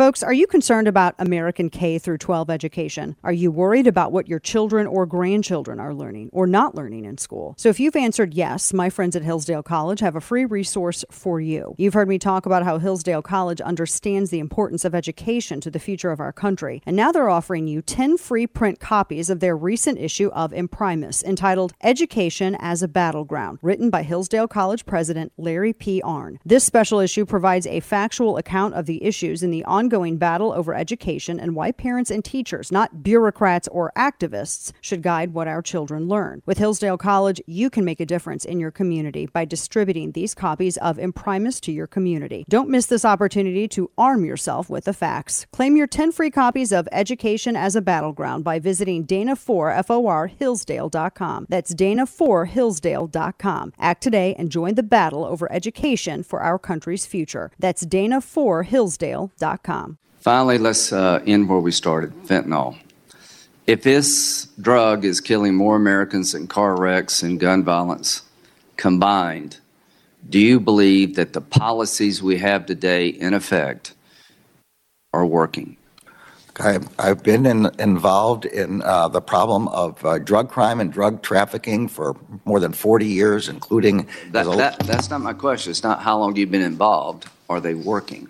Folks, are you concerned about American K through 12 education? Are you worried about what your children or grandchildren are learning or not learning in school? So if you've answered yes, my friends at Hillsdale College have a free resource for you. You've heard me talk about how Hillsdale College understands the importance of education to the future of our country, and now they're offering you 10 free print copies of their recent issue of Imprimis entitled Education as a Battleground, written by Hillsdale College President Larry P. Arnn. This special issue provides a factual account of the issues in the ongoing ongoing battle over education and why parents and teachers, not bureaucrats or activists, should guide what our children learn. With Hillsdale College, you can make a difference in your community by distributing these copies of Imprimis to your community. Don't miss this opportunity to arm yourself with the facts. Claim your 10 free copies of Education as a Battleground by visiting Dana4Hillsdale.com. That's Dana4Hillsdale.com. Act today and join the battle over education for our country's future. That's Dana4Hillsdale.com. Finally, let's uh, end where we started fentanyl. If this drug is killing more Americans than car wrecks and gun violence combined, do you believe that the policies we have today in effect are working? I've, I've been in, involved in uh, the problem of uh, drug crime and drug trafficking for more than 40 years, including. That, that, that's not my question. It's not how long you've been involved. Are they working?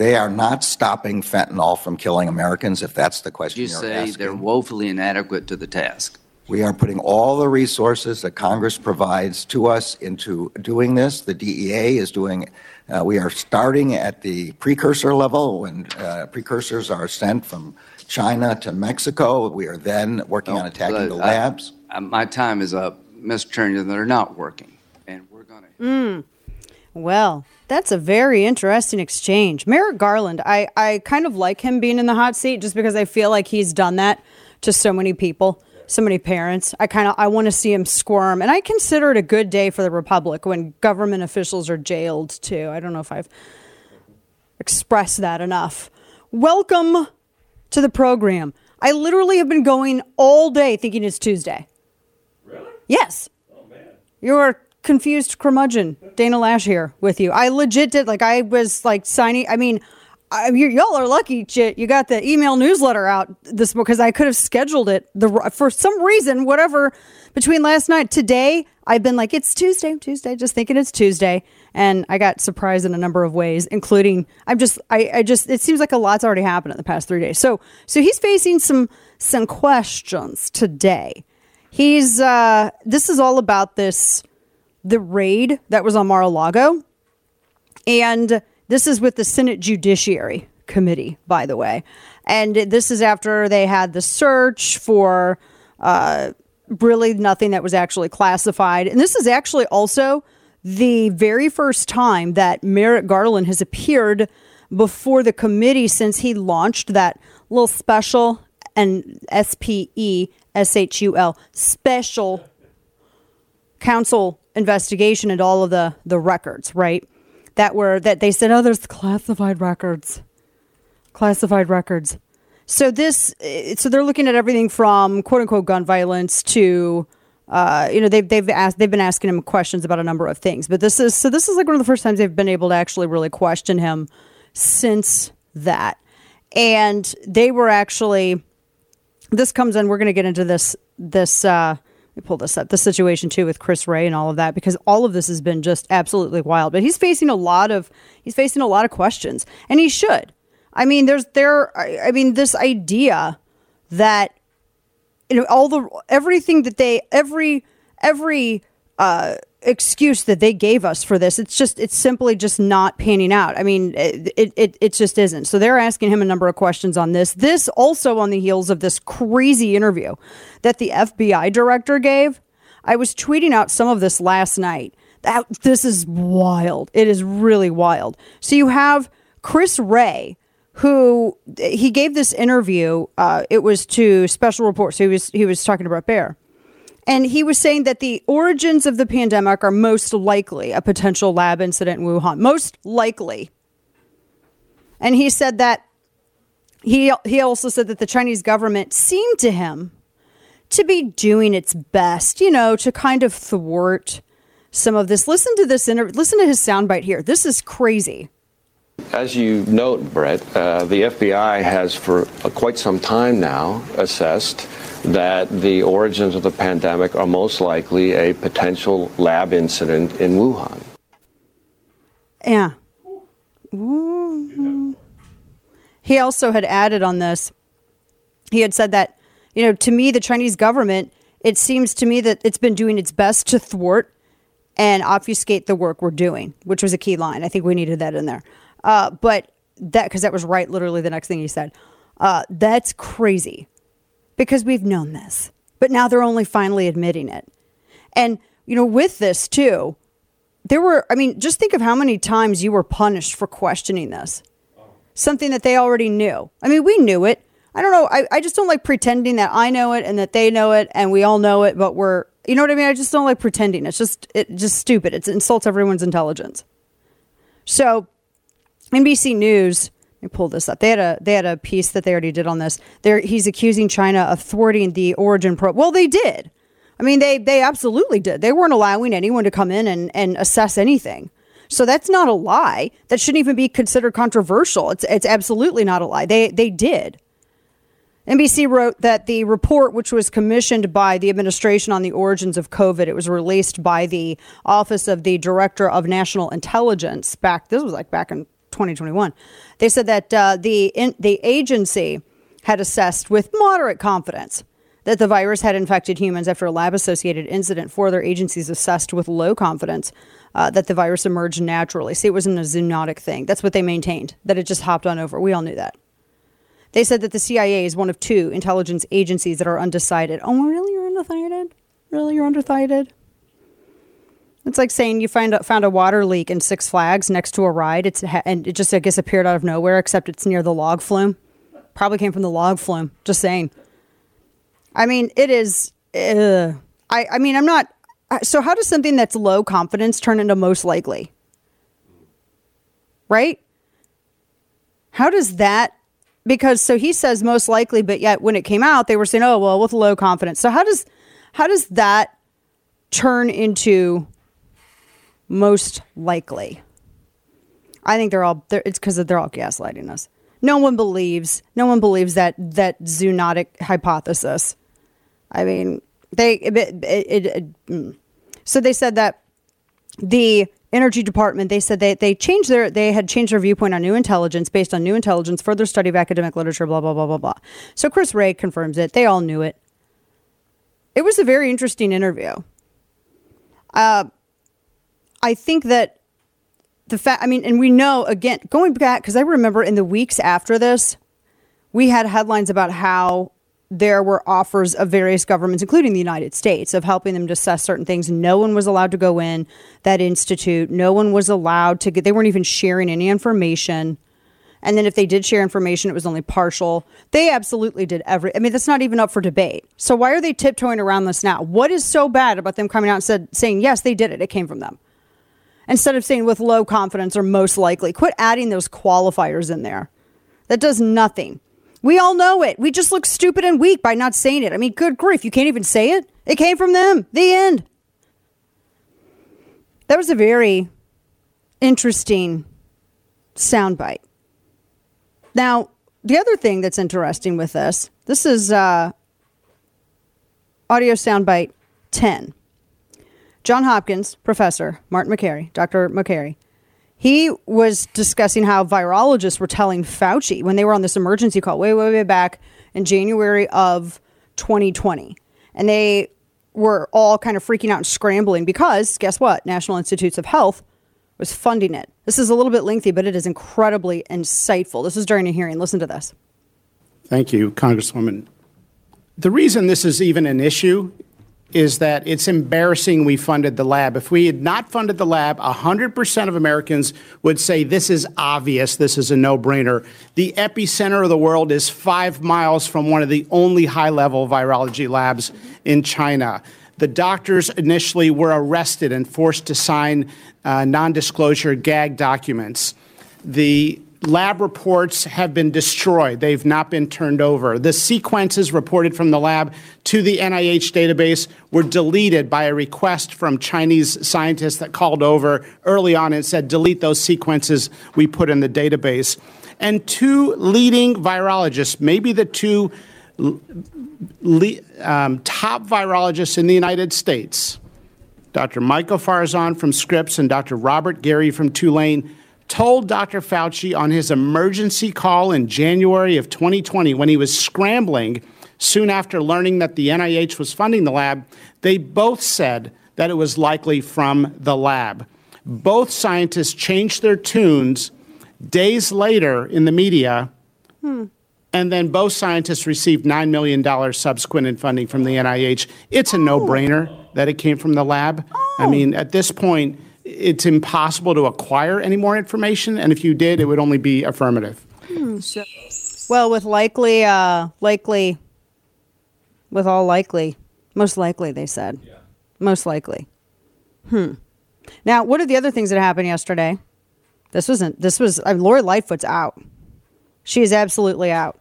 They are not stopping fentanyl from killing Americans, if that's the question You you're say asking. they're woefully inadequate to the task. We are putting all the resources that Congress provides to us into doing this. The DEA is doing, uh, we are starting at the precursor level when uh, precursors are sent from China to Mexico. We are then working on attacking the But I- labs. uh, My time is up. Mr. Attorney, they're not working. And we're going to. Mm. Well, that's a very interesting exchange. Merrick Garland, I, I kind of like him being in the hot seat just because I feel like he's done that to so many people, so many parents. I kind of I want to see him squirm, and I consider it a good day for the republic when government officials are jailed too. I don't know if I've expressed that enough. Welcome to the program. I literally have been going all day thinking it's Tuesday. Really? Yes. Oh man. You're confused curmudgeon. Dana Loesch here with you. I legit did like I was like signing. I mean, you, y'all are lucky. Shit, you got the email newsletter out this because I could have scheduled it the for some reason, whatever. Between last night today, I've been like it's Tuesday, Tuesday, just thinking it's Tuesday, and I got surprised in a number of ways, including I'm just I, I just it seems like a lot's already happened in the past three days. So so he's facing some some questions today. He's uh this is all about this the raid that was on Mar-a-Lago. And this is with the Senate Judiciary Committee, by the way. And this is after they had the search for uh, really nothing that was actually classified. And this is actually also the very first time that Merrick Garland has appeared before the committee since he launched that little special and S P E S H U L special counsel investigation and all of the the records, right? That were that they said, oh, there's classified records, classified records. So this, eh, so they're looking at everything from quote unquote gun violence to, uh, you know, they've they've asked they've been asking him questions about a number of things. But this is so this is like one of the first times they've been able to actually really question him since that, and they were actually. This comes in. We're going to get into this this. Uh, pull this up. The situation too with Chris Wray and all of that because all of this has been just absolutely wild. But he's facing a lot of he's facing a lot of questions, and he should. I mean, there's there. I mean, this idea that you know all the everything that they every every uh, excuse that they gave us for this. It's just it's simply just not panning out. I mean it, it, it, just isn't. So they're asking him a number of questions on this. This also on the heels of this crazy interview that the fbi director gave. I was tweeting out some of this last night. That this is wild. It is really wild. So you have chris Wray who he gave this interview uh, it was to special reports. So he was he was talking about Baier and he was saying that the origins of the pandemic are most likely a potential lab incident in Wuhan. Most likely. And he said that he he also said that the Chinese government seemed to him to be doing its best, you know, to kind of thwart some of this. Listen to this inter- listen to his soundbite here. This is crazy. As you note, Bret, uh, the FBI has for uh, quite some time now assessed that the origins of the pandemic are most likely a potential lab incident in Wuhan. Yeah. He also had added on this, he had said that, you know, to me, the Chinese government, it seems to me that it's been doing its best to thwart and obfuscate the work we're doing, which was a key line. I think we needed that in there. Uh, but that, because that was right, literally the next thing he said. Uh, that's crazy because we've known this, but now they're only finally admitting it. And, you know, with this too, there were, I mean, just think of how many times you were punished for questioning this. Something that they already knew. I mean, we knew it. I don't know. I, I just don't like pretending that I know it and that they know it and we all know it, but we're, you know what I mean? I just don't like pretending. It's just, it just stupid. It insults everyone's intelligence. So, NBC News, me pull this up. They had a they had a piece that they already did on this. There, he's accusing China of thwarting the origin probe. Well, they did. I mean, they they absolutely did. They weren't allowing anyone to come in and, and assess anything. So that's not a lie. That shouldn't even be considered controversial. It's it's absolutely not a lie. They they did. NBC wrote that the report, which was commissioned by the administration on the origins of COVID, it was released by the Office of the Director of National Intelligence back. This was like back in 2021. They said that uh, the in, the agency had assessed with moderate confidence that the virus had infected humans after a lab associated incident. Four other agencies assessed with low confidence uh, that the virus emerged naturally. See, it wasn't a zoonotic thing. That's what they maintained, that it just hopped on over. We all knew that. They said that the CIA is one of two intelligence agencies that are undecided. Oh, really? You're undecided? Really? You're undecided? It's like saying you find found a water leak in Six Flags next to a ride. It's and it just I guess appeared out of nowhere, except it's near the log flume. Probably came from the log flume. Just saying. I mean, it is. Uh, I I mean, I'm not. So how does something that's low confidence turn into most likely? Right? How does that? Because so he says most likely, but yet when it came out, they were saying, "Oh well, with low confidence." So how does how does that turn into most likely? I think they're all. They're, it's because they're all gaslighting us. No one believes. No one believes that that zoonotic hypothesis. I mean, they it, it, it, mm. so they said that the energy department they said they they changed their they had changed their viewpoint on new intelligence based on new intelligence, further study of academic literature, blah blah blah blah blah. So Chris Wray confirms it. They all knew it. It was a very interesting interview. Uh, I think that the fact, I mean, and we know again, going back, because I remember in the weeks after this, we had headlines about how there were offers of various governments, including the United States, of helping them to assess certain things. No one was allowed to go in that institute. No one was allowed to get, they weren't even sharing any information. And then if they did share information, it was only partial. They absolutely did every, I mean, that's not even up for debate. So why are they tiptoeing around this now? What is so bad about them coming out and said, saying, yes, they did it. It came from them. Instead of saying with low confidence or most likely, quit adding those qualifiers in there. That does nothing. We all know it. We just look stupid and weak by not saying it. I mean, good grief, you can't even say it. It came from them. The end. That was a very interesting soundbite. Now, the other thing that's interesting with this, this is uh, audio soundbite 10. John Hopkins professor, Martin Makary, Dr. Makary, he was discussing how virologists were telling Fauci when they were on this emergency call way, way, way back in January of 2020. And they were all kind of freaking out and scrambling because guess what? National Institutes of Health was funding it. This is a little bit lengthy, but it is incredibly insightful. This is during a hearing. Listen to this. Thank you, Congresswoman. The reason this is even an issue is that it's embarrassing we funded the lab. If we had not funded the lab, 100% of Americans would say this is obvious, this is a no brainer. The epicenter of the world is five miles from one of the only high level virology labs in China. The doctors initially were arrested and forced to sign uh, non disclosure gag documents. The lab reports have been destroyed. They've not been turned over. The sequences reported from the lab to the NIH database were deleted by a request from Chinese scientists that called over early on and said, delete those sequences we put in the database. And two leading virologists, maybe the two um, top virologists in the United States, Dr. Michael Farzan from Scripps and Dr. Robert Garry from Tulane, told Dr. Fauci on his emergency call in January of 2020 when he was scrambling soon after learning that the NIH was funding the lab, they both said that it was likely from the lab. Both scientists changed their tunes days later in the media, hmm. and then both scientists received $9 million subsequent in funding from the NIH. It's a no brainer that it came from the lab. Oh. I mean, at this point, it's impossible to acquire any more information, and if you did, it would only be affirmative. Hmm. So, well, with likely, uh, likely, with all likely, most likely, they said, yeah. most likely. Hmm. Now, what are the other things that happened yesterday? This wasn't. This was. I mean, Lori Lightfoot's out. She is absolutely out.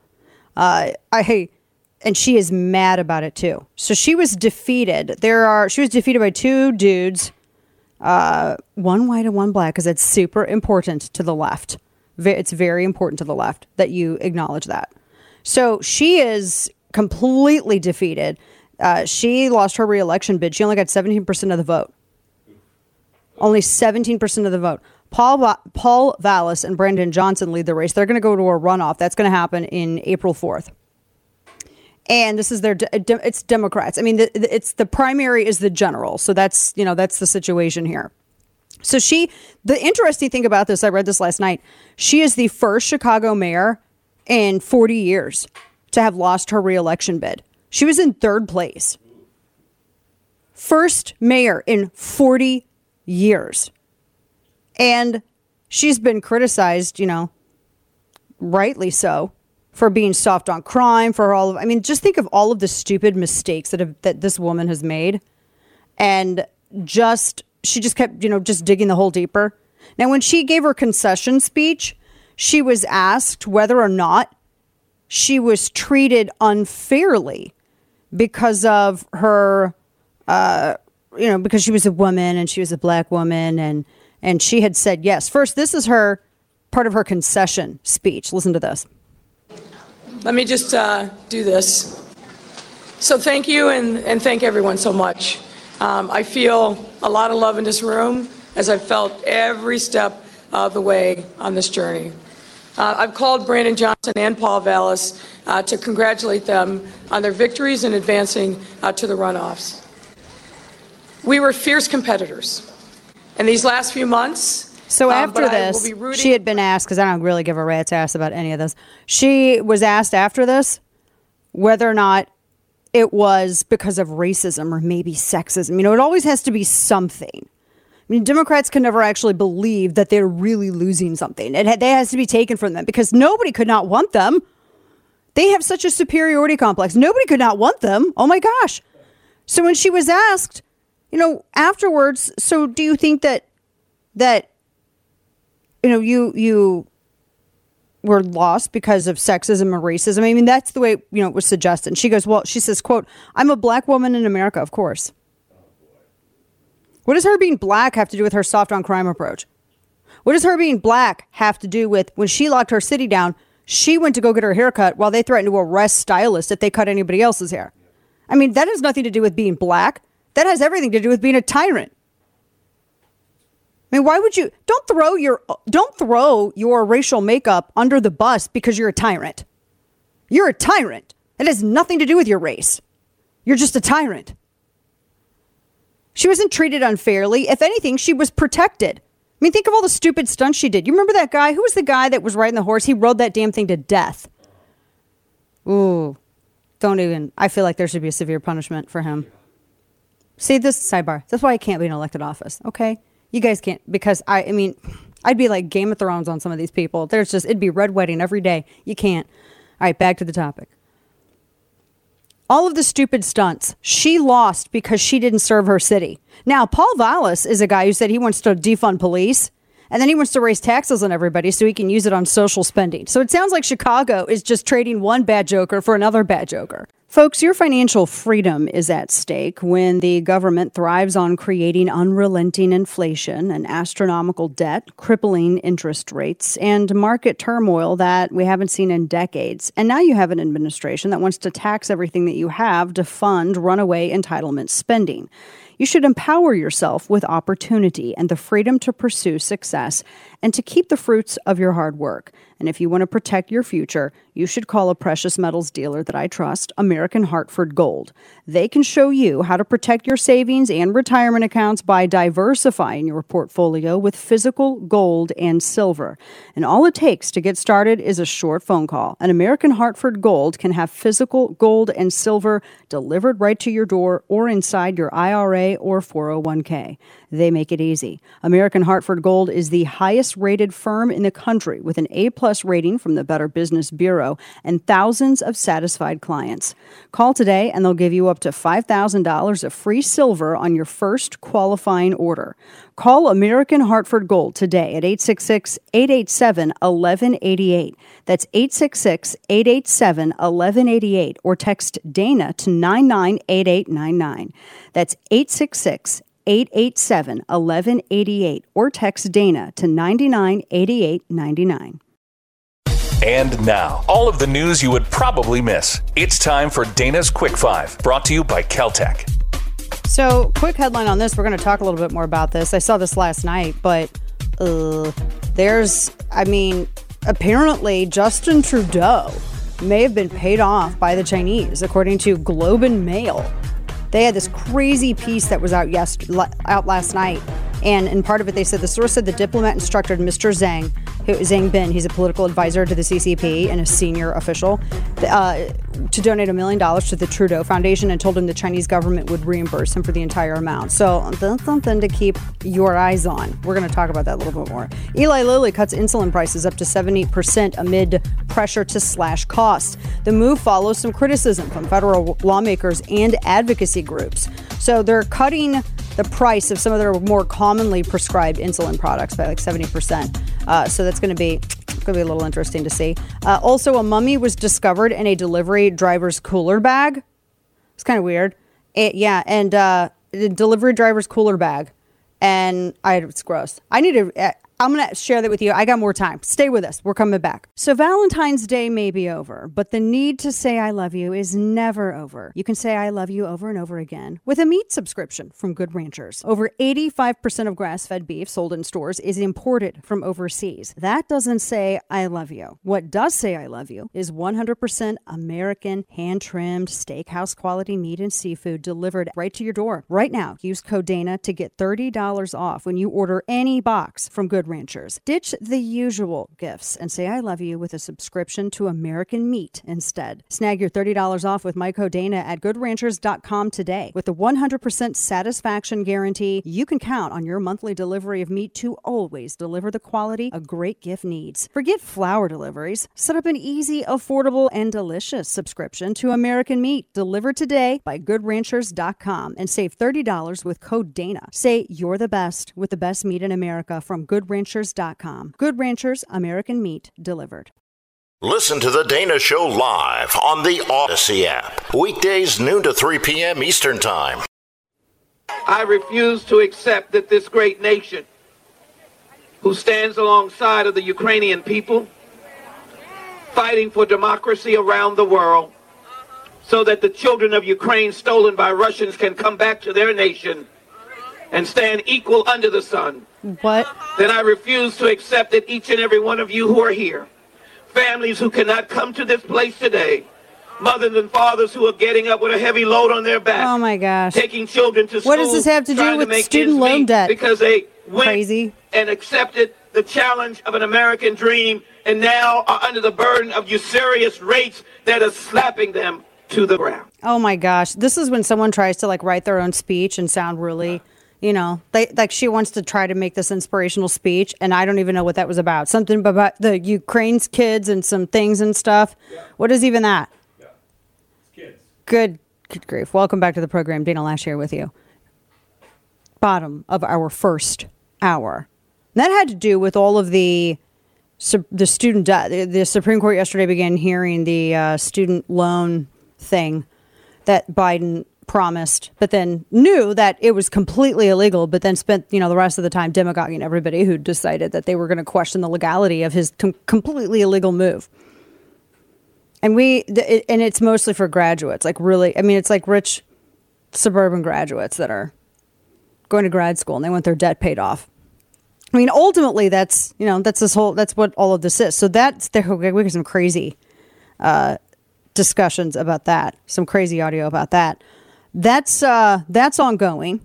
Uh, I and she is mad about it too. So she was defeated. There are. She was defeated by two dudes uh, one white and one black because it's super important to the left. It's very important to the left that you acknowledge that. So she is completely defeated. Uh, she lost her reelection bid. She only got 17% of the vote. Only 17% of the vote. Paul, Paul Vallas and Brandon Johnson lead the race. They're going to go to a runoff. That's going to happen in April 4th and this is their it's Democrats. I mean, it's the primary is the general, so that's you know that's the situation here. So she, the interesting thing about this, I read this last night. She is the first Chicago mayor in 40 years to have lost her reelection bid. She was in third place. First mayor in 40 years. And she's been criticized, you know, rightly so, for being soft on crime, for all of I mean, just think of all of the stupid mistakes that have, that this woman has made. And just she just kept, you know, just digging the hole deeper. Now when she gave her concession speech, she was asked whether or not she was treated unfairly because of her uh, you know, because she was a woman and she was a black woman and and she had said yes. First, this is her part of her concession speech. Listen to this. Let me just uh, do this. So thank you and, and thank everyone so much. Um, I feel a lot of love in this room as I've felt every step of the way on this journey. Uh, I've called Brandon Johnson and Paul Vallas uh, to congratulate them on their victories in advancing uh, to the runoffs. We were fierce competitors. In these last few months, so um, after this, she had been asked because I don't really give a rat's ass about any of this. She was asked after this whether or not it was because of racism or maybe sexism. You know, it always has to be something. I mean, Democrats can never actually believe that they're really losing something. It, it has to be taken from them because nobody could not want them. They have such a superiority complex. Nobody could not want them. Oh my gosh. So when she was asked, you know, afterwards, so do you think that that you know, you you were lost because of sexism or racism. I mean, that's the way you know it was suggested. she goes, well, she says, "quote I'm a black woman in America, of course." What does her being black have to do with her soft on crime approach? What does her being black have to do with when she locked her city down? She went to go get her hair cut while they threatened to arrest stylists if they cut anybody else's hair. I mean, that has nothing to do with being black. That has everything to do with being a tyrant. I mean, why would you don't throw your don't throw your racial makeup under the bus because you're a tyrant. You're a tyrant. It has nothing to do with your race. You're just a tyrant. She wasn't treated unfairly. If anything, she was protected. I mean, think of all the stupid stunts she did. You remember that guy? Who was the guy that was riding the horse? He rode that damn thing to death. Ooh, don't even. I feel like there should be a severe punishment for him. See, this sidebar. That's why I can't be in elected office, okay? You guys can't because I I mean I'd be like Game of Thrones on some of these people. There's just it'd be red wedding every day. You can't. All right, back to the topic. All of the stupid stunts. She lost because she didn't serve her city. Now, Paul Vallas is a guy who said he wants to defund police. And then he wants to raise taxes on everybody so he can use it on social spending. So it sounds like Chicago is just trading one bad joker for another bad joker. Folks, your financial freedom is at stake when the government thrives on creating unrelenting inflation and astronomical debt, crippling interest rates, and market turmoil that we haven't seen in decades. And now you have an administration that wants to tax everything that you have to fund runaway entitlement spending. You should empower yourself with opportunity and the freedom to pursue success and to keep the fruits of your hard work. And if you want to protect your future, you should call a precious metals dealer that I trust, American Hartford Gold. They can show you how to protect your savings and retirement accounts by diversifying your portfolio with physical gold and silver. And all it takes to get started is a short phone call. And American Hartford Gold can have physical gold and silver delivered right to your door or inside your IRA or 401k. They make it easy. American Hartford Gold is the highest rated firm in the country with an A plus rating from the Better Business Bureau and thousands of satisfied clients. Call today and they'll give you up to $5,000 of free silver on your first qualifying order. Call American Hartford Gold today at 866 887 1188. That's 866 887 1188 or text Dana to 998899. That's 866 887 1188 or text Dana to 998899. And now, all of the news you would probably miss. It's time for Dana's Quick Five, brought to you by Keltec. So, quick headline on this. We're going to talk a little bit more about this. I saw this last night, but uh, there's, I mean, apparently Justin Trudeau may have been paid off by the Chinese, according to Globe and Mail. They had this crazy piece that was out yes out last night, and in part of it they said the source said the diplomat instructed Mr. Zhang, who Zhang Bin, he's a political advisor to the CCP and a senior official, uh, to donate a million dollars to the Trudeau Foundation and told him the Chinese government would reimburse him for the entire amount. So that's something to keep your eyes on. We're going to talk about that a little bit more. Eli Lilly cuts insulin prices up to 70% amid pressure to slash costs. The move follows some criticism from federal lawmakers and advocacy groups. So they're cutting the price of some of their more commonly prescribed insulin products by like 70%. Uh, so that's going to be going to be a little interesting to see. Uh, also, a mummy was discovered in a delivery driver's cooler bag. It's kind of weird. It, yeah, and uh, the delivery driver's cooler bag, and I, it's gross. I need to. I'm going to share that with you. I got more time. Stay with us. We're coming back. So, Valentine's Day may be over, but the need to say I love you is never over. You can say I love you over and over again with a meat subscription from Good Ranchers. Over 85% of grass fed beef sold in stores is imported from overseas. That doesn't say I love you. What does say I love you is 100% American, hand trimmed, steakhouse quality meat and seafood delivered right to your door. Right now, use code DANA to get $30 off when you order any box from Good Ranchers. Ditch the usual gifts and say I love you with a subscription to American Meat instead. Snag your $30 off with my code Dana at goodranchers.com today. With the 100% satisfaction guarantee, you can count on your monthly delivery of meat to always deliver the quality a great gift needs. Forget flour deliveries. Set up an easy, affordable, and delicious subscription to American Meat delivered today by goodranchers.com and save $30 with code Dana. Say you're the best with the best meat in America from Good Ranchers goodranchers.com. Good Ranchers, American meat delivered. Listen to The Dana Show live on the Audacy app. Weekdays, noon to 3 p.m. Eastern Time. I refuse to accept that this great nation, who stands alongside of the Ukrainian people, fighting for democracy around the world, so that the children of Ukraine stolen by Russians can come back to their nation and stand equal under the sun. What? Then I refuse to accept that each and every one of you who are here, families who cannot come to this place today, mothers and fathers who are getting up with a heavy load on their back. Oh my gosh. Taking children to school. What does this have to do with to student loan debt? Because they went Crazy. and accepted the challenge of an American dream and now are under the burden of usurious rates that are slapping them to the ground. Oh my gosh. This is when someone tries to like write their own speech and sound really you know they like she wants to try to make this inspirational speech and i don't even know what that was about. Something about the ukraine's kids and some things and stuff. Yeah. what is even that? Yeah. kids. Good good grief. Welcome back to the program. Dana Loesch here with you. Bottom of our first hour. And that had to do with all of the the student debt. The, the Supreme Court yesterday began hearing the uh, student loan thing that Biden promised, but then knew that it was completely illegal. But then spent you know the rest of the time demagoguing everybody who decided that they were going to question the legality of his com- completely illegal move. And we th- it, and it's mostly for graduates, like really. I mean, it's like rich suburban graduates that are going to grad school and they want their debt paid off. I mean, ultimately, that's you know that's this whole that's what all of this is. So that's there. We get some crazy uh, discussions about that. Some crazy audio about that. That's uh, that's ongoing.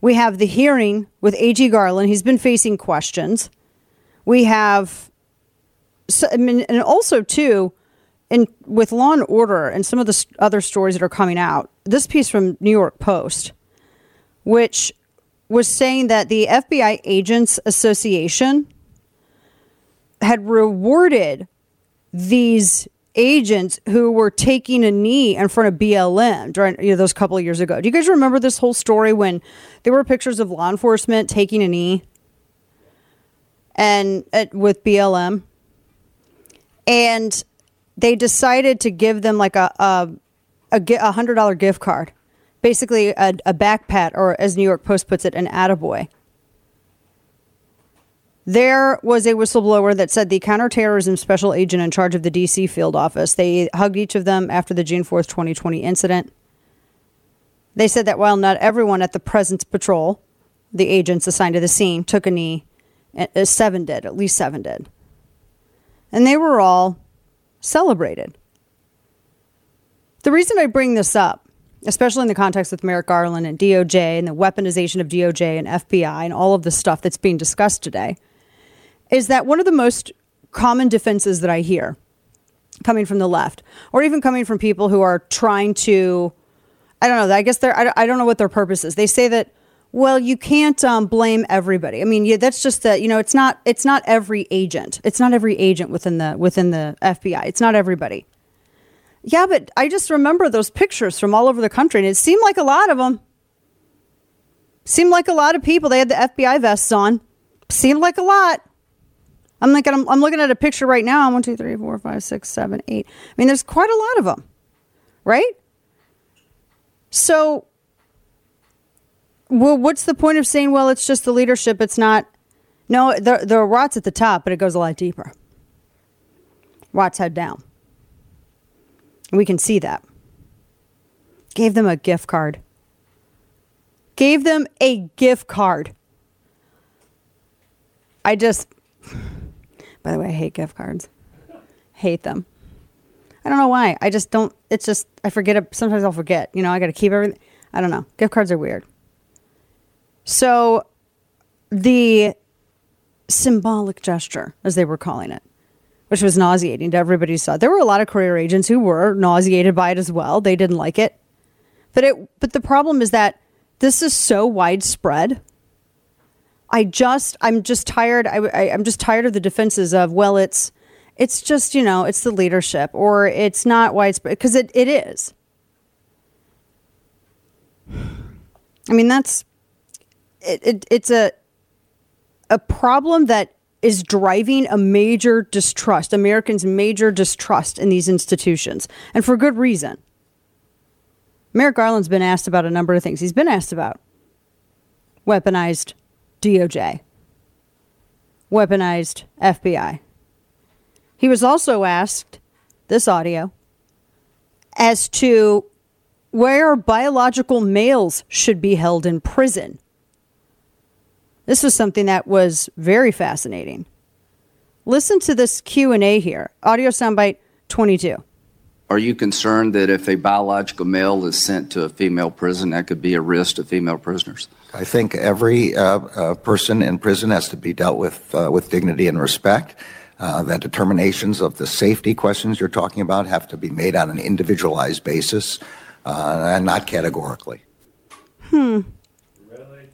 We have the hearing with A.G. Garland. He's been facing questions. We have, so, I mean, and also too, and with Law and Order and some of the other stories that are coming out. This piece from New York Post, which was saying that the FBI Agents Association had rewarded these agents who were taking a knee in front of BLM during you know, those couple of years ago. Do you guys remember this whole story when there were pictures of law enforcement taking a knee and with BLM? And they decided to give them like a a, a, hundred dollar gift card, basically a, a or as New York Post puts it, an attaboy. There was a whistleblower that said the counterterrorism special agent in charge of the DC field office. They hugged each of them after the June 4th, 2020 incident. They said that while not everyone at the Presence Patrol, the agents assigned to the scene, took a knee, uh, seven did, at least seven did. And they were all celebrated. The reason I bring this up, especially in the context with Merrick Garland and DOJ and the weaponization of DOJ and FBI and all of the stuff that's being discussed today, is that one of the most common defenses that I hear coming from the left, or even coming from people who are trying to, I don't know, I guess they're, I don't- know what their purpose is. They say that, well, you can't um, blame everybody. I mean, yeah, that's just that, you know, it's not, it's not every agent. It's not every agent within the, within the FBI. It's not everybody. Yeah, but I just remember those pictures from all over the country, and it seemed like a lot of them. Seemed like a lot of people. They had the FBI vests on. Seemed like a lot. I'm like, I'm, I'm looking at a picture right now. One, two, three, four, five, six, seven, eight. I mean, there's quite a lot of them, right? So, well, what's the point of saying, well, it's just the leadership? It's not. No, the the rot's at the top, but it goes a lot deeper. Rot's head down. We can see that. Gave them a gift card. Gave them a gift card. I just, by the way, I hate gift cards. Hate them. I don't know why. I just don't, it's just, I forget. Sometimes I'll forget. You know, I got to keep everything. I don't know. Gift cards are weird. So the symbolic gesture, as they were calling it, which was nauseating to everybody who saw it. There were a lot of career agents who were nauseated by it as well. They didn't like it. But it but the problem is that this is so widespread. I just I'm just tired. I, I I'm just tired of the defenses of well, it's it's just you know it's the leadership or it's not widespread because it, it is. I mean that's it, it it's a a problem that is driving a major distrust, Americans' major distrust in these institutions, and for good reason. Merrick Garland's been asked about a number of things. He's been asked about weaponized DOJ, weaponized FBI. He was also asked this audio as to where biological males should be held in prison. This was something that was very fascinating. Listen to this Q&A here. Audio soundbite 22. Are you concerned that if a biological male is sent to a female prison, that could be a risk to female prisoners? I think every uh, uh, person in prison has to be dealt with uh, with dignity and respect. Uh, that determinations of the safety questions you're talking about have to be made on an individualized basis uh, and not categorically. Hmm. Really?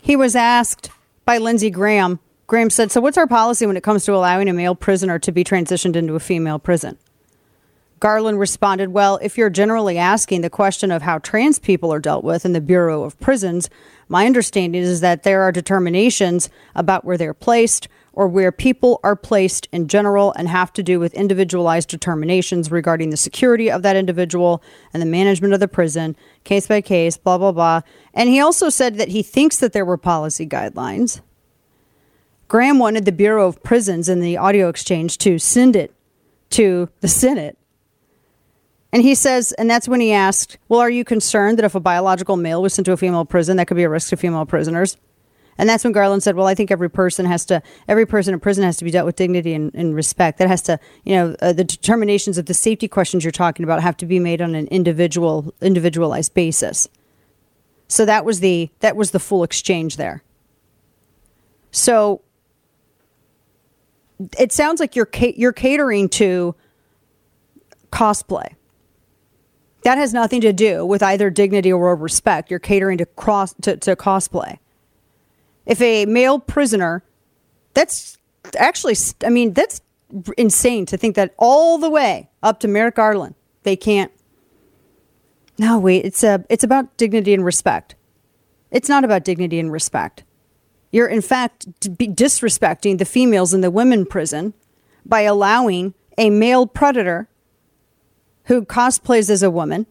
He was asked by Lindsey Graham. Graham said, So, what's our policy when it comes to allowing a male prisoner to be transitioned into a female prison? Garland responded, Well, if you're generally asking the question of how trans people are dealt with in the Bureau of Prisons, my understanding is that there are determinations about where they're placed or where people are placed in general and have to do with individualized determinations regarding the security of that individual and the management of the prison, case by case, blah, blah, blah. And he also said that he thinks that there were policy guidelines. Graham wanted the Bureau of Prisons in the audio exchange to send it to the Senate. And he says, and that's when he asked, Well, are you concerned that if a biological male was sent to a female prison, that could be a risk to female prisoners? And that's when Garland said, Well, I think every person has to, every person in prison has to be dealt with dignity and, and respect. That has to, you know, uh, the determinations of the safety questions you're talking about have to be made on an individual, individualized basis. So that was the, that was the full exchange there. So it sounds like you're you're catering to cosplay. That has nothing to do with either dignity or respect. You're catering to cross to, to cosplay. If a male prisoner, that's actually, I mean, that's insane to think that all the way up to Merrick Garland, they can't. No, wait, it's a, it's about dignity and respect. It's not about dignity and respect. You're, in fact, disrespecting the females in the women prison by allowing a male predator who cosplays as a woman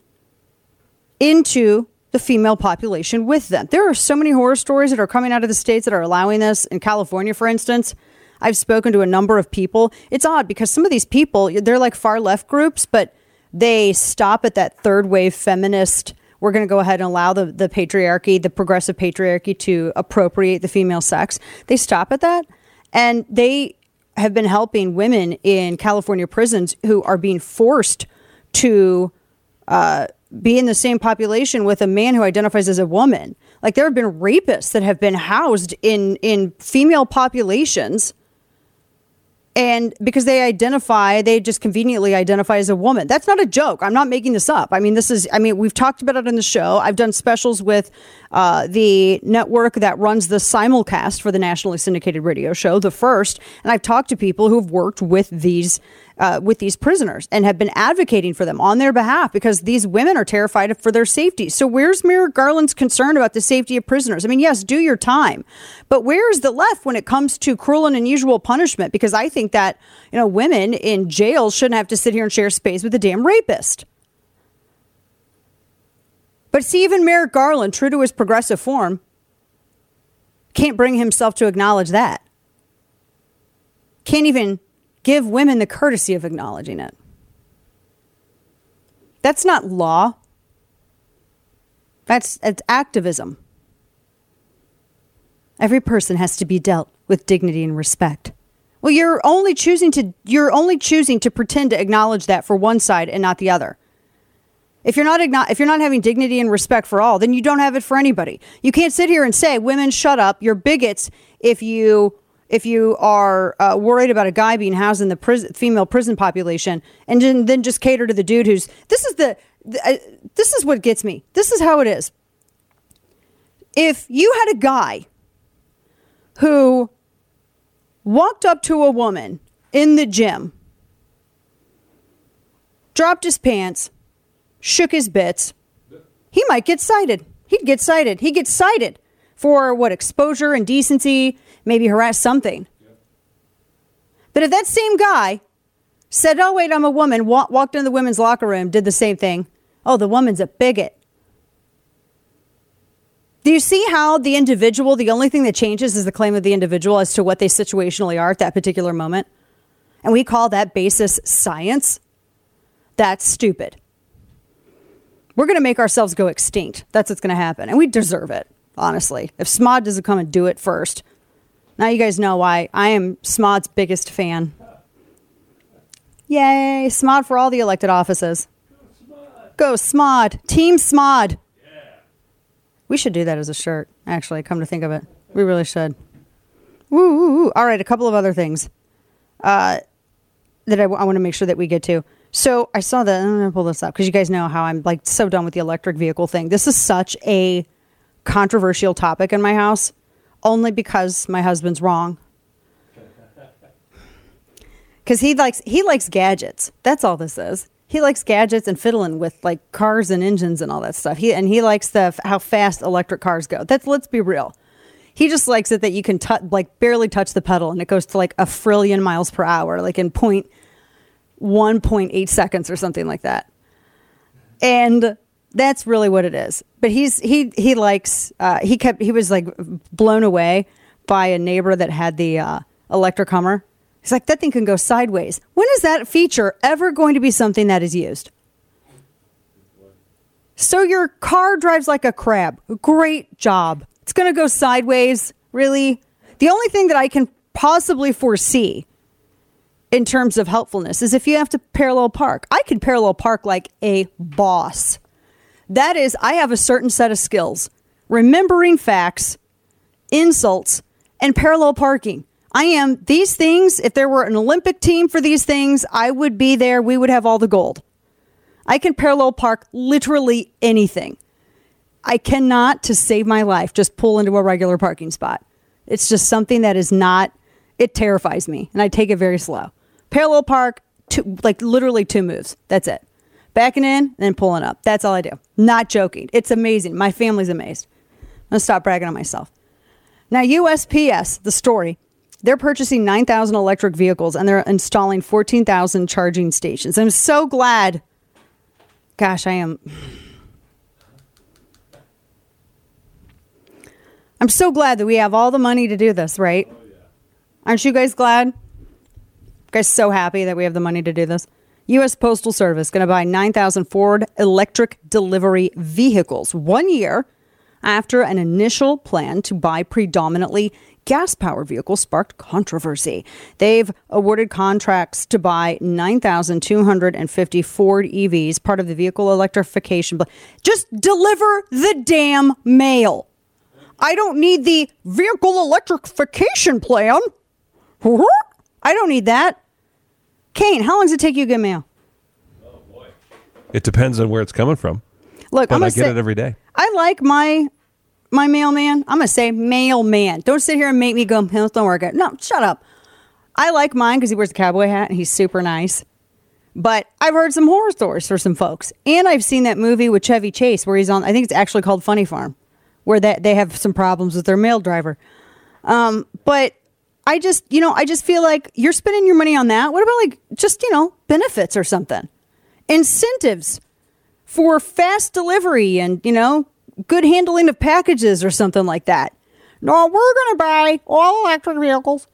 into the female population with them. There are so many horror stories that are coming out of the states that are allowing this. In California, for instance, I've spoken to a number of people. It's odd because some of these people, they're like far left groups, but they stop at that third wave feminist we're going to go ahead and allow the, the patriarchy, the progressive patriarchy, to appropriate the female sex. They stop at that. And they have been helping women in California prisons who are being forced to uh, be in the same population with a man who identifies as a woman. Like there have been rapists that have been housed in in female populations. And because they identify they just conveniently identify as a woman. That's not a joke. I'm not making this up. I mean this is i mean we've talked about it on the show. I've done specials with uh, the network that runs the simulcast for the nationally syndicated radio show the first. And i've talked to people who've worked with these uh, with these prisoners and have been advocating for them on their behalf because these women are terrified for their safety. So where's Merrick Garland's concern about the safety of prisoners? I mean, yes, do your time, but where is the left when it comes to cruel and unusual punishment? Because I think that you know women in jail shouldn't have to sit here and share space with a damn rapist. But see, even Merrick Garland, true to his progressive form, can't bring himself to acknowledge that. Can't even give women the courtesy of acknowledging it. That's not law. That's, that's activism. Every person has to be dealt with dignity and respect. Well, you're only choosing to you're only choosing to pretend to acknowledge that for one side and not the other. If you're not if you're not having dignity and respect for all, then you don't have it for anybody. You can't sit here and say, "Women, shut up. You're bigots." If you if you are uh, worried about a guy being housed in the female prison population, and then, then just cater to the dude who's this is the, the uh, this is what gets me. This is how it is. If you had a guy who walked up to a woman in the gym, dropped his pants, shook his bits, he might get cited. He'd get cited. He gets cited for what exposure and decency maybe harass something. But if that same guy said, oh, wait, I'm a woman, wa- walked into the women's locker room, did the same thing, oh, the woman's a bigot. Do you see how the individual, the only thing that changes is the claim of the individual as to what they situationally are at that particular moment? And we call that basis science? That's stupid. We're going to make ourselves go extinct. That's what's going to happen. And we deserve it, honestly. If SMOD doesn't come and do it first, now you guys know why I am SMOD's biggest fan. Yay, SMOD for all the elected offices. Go SMOD. Team SMOD. We should do that as a shirt, actually, come to think of it. We really should. Woo, woo, woo. All right, a couple of other things uh, that I, w- I want to make sure that we get to. So I saw that. I'm going to pull this up because you guys know how I'm like so done with the electric vehicle thing. This is such a controversial topic in my house only because my husband's wrong. Because he likes he likes gadgets. That's all this is. he likes gadgets and fiddling with like cars and engines and all that stuff. He and he likes the how fast electric cars go. That's let's be real. He just likes it that you can touch like barely touch the pedal and it goes to like a trillion miles per hour, like in point one point eight seconds or something like that. And that's really what it is. But he's he he likes uh, he kept he was like blown away by a neighbor that had the uh, electric Hummer. He's like that thing can go sideways. When is that feature ever going to be something that is used? So your car drives like a crab. Great job. It's going to go sideways. Really? The only thing that I can possibly foresee in terms of helpfulness is if you have to parallel park. I can parallel park like a boss. That is, I have a certain set of skills remembering facts, insults, and parallel parking. I am these things. If there were an Olympic team for these things, I would be there. We would have all the gold. I can parallel park literally anything. I cannot, to save my life, just pull into a regular parking spot. It's just something that is not, it terrifies me, and I take it very slow. Parallel park, two, like literally two moves. That's it. Backing in and then pulling up. That's all I do. Not joking. It's amazing. My family's amazed. I'm stop bragging on myself. Now, USPS, the story, they're purchasing 9,000 electric vehicles and they're installing 14,000 charging stations. I'm so glad. Gosh, I am. I'm so glad that we have all the money to do this, right? Oh, Aren't you guys glad? You guys so happy that we have the money to do this? U.S. Postal Service going to buy 9,000 Ford electric delivery vehicles one year after an initial plan to buy predominantly gas powered vehicles sparked controversy. They've awarded contracts to buy 9,250 Ford EVs, part of the vehicle electrification. Just deliver the damn mail. I don't need the vehicle electrification plan. I don't need that. Kane, how long does it take you to get mail? Oh boy, it depends on where it's coming from. Look, but I'm I get say, it every day. I like my my mailman. I'm gonna say mailman. Don't sit here and make me go. "Huh, Don't work it. No, shut up. I like mine because he wears a cowboy hat and he's super nice. But I've heard some horror stories for some folks, and I've seen that movie with Chevy Chase where he's on. I think it's actually called Funny Farm, where that they have some problems with their mail driver. Um, but I just, you know, I just feel like you're spending your money on that. What about like just, you know, benefits or something? Incentives for fast delivery and, you know, good handling of packages or something like that. No, we're going to buy all electric vehicles.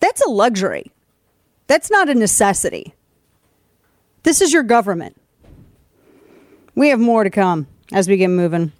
That's a luxury. That's not a necessity. This is your government. We have more to come as we get moving.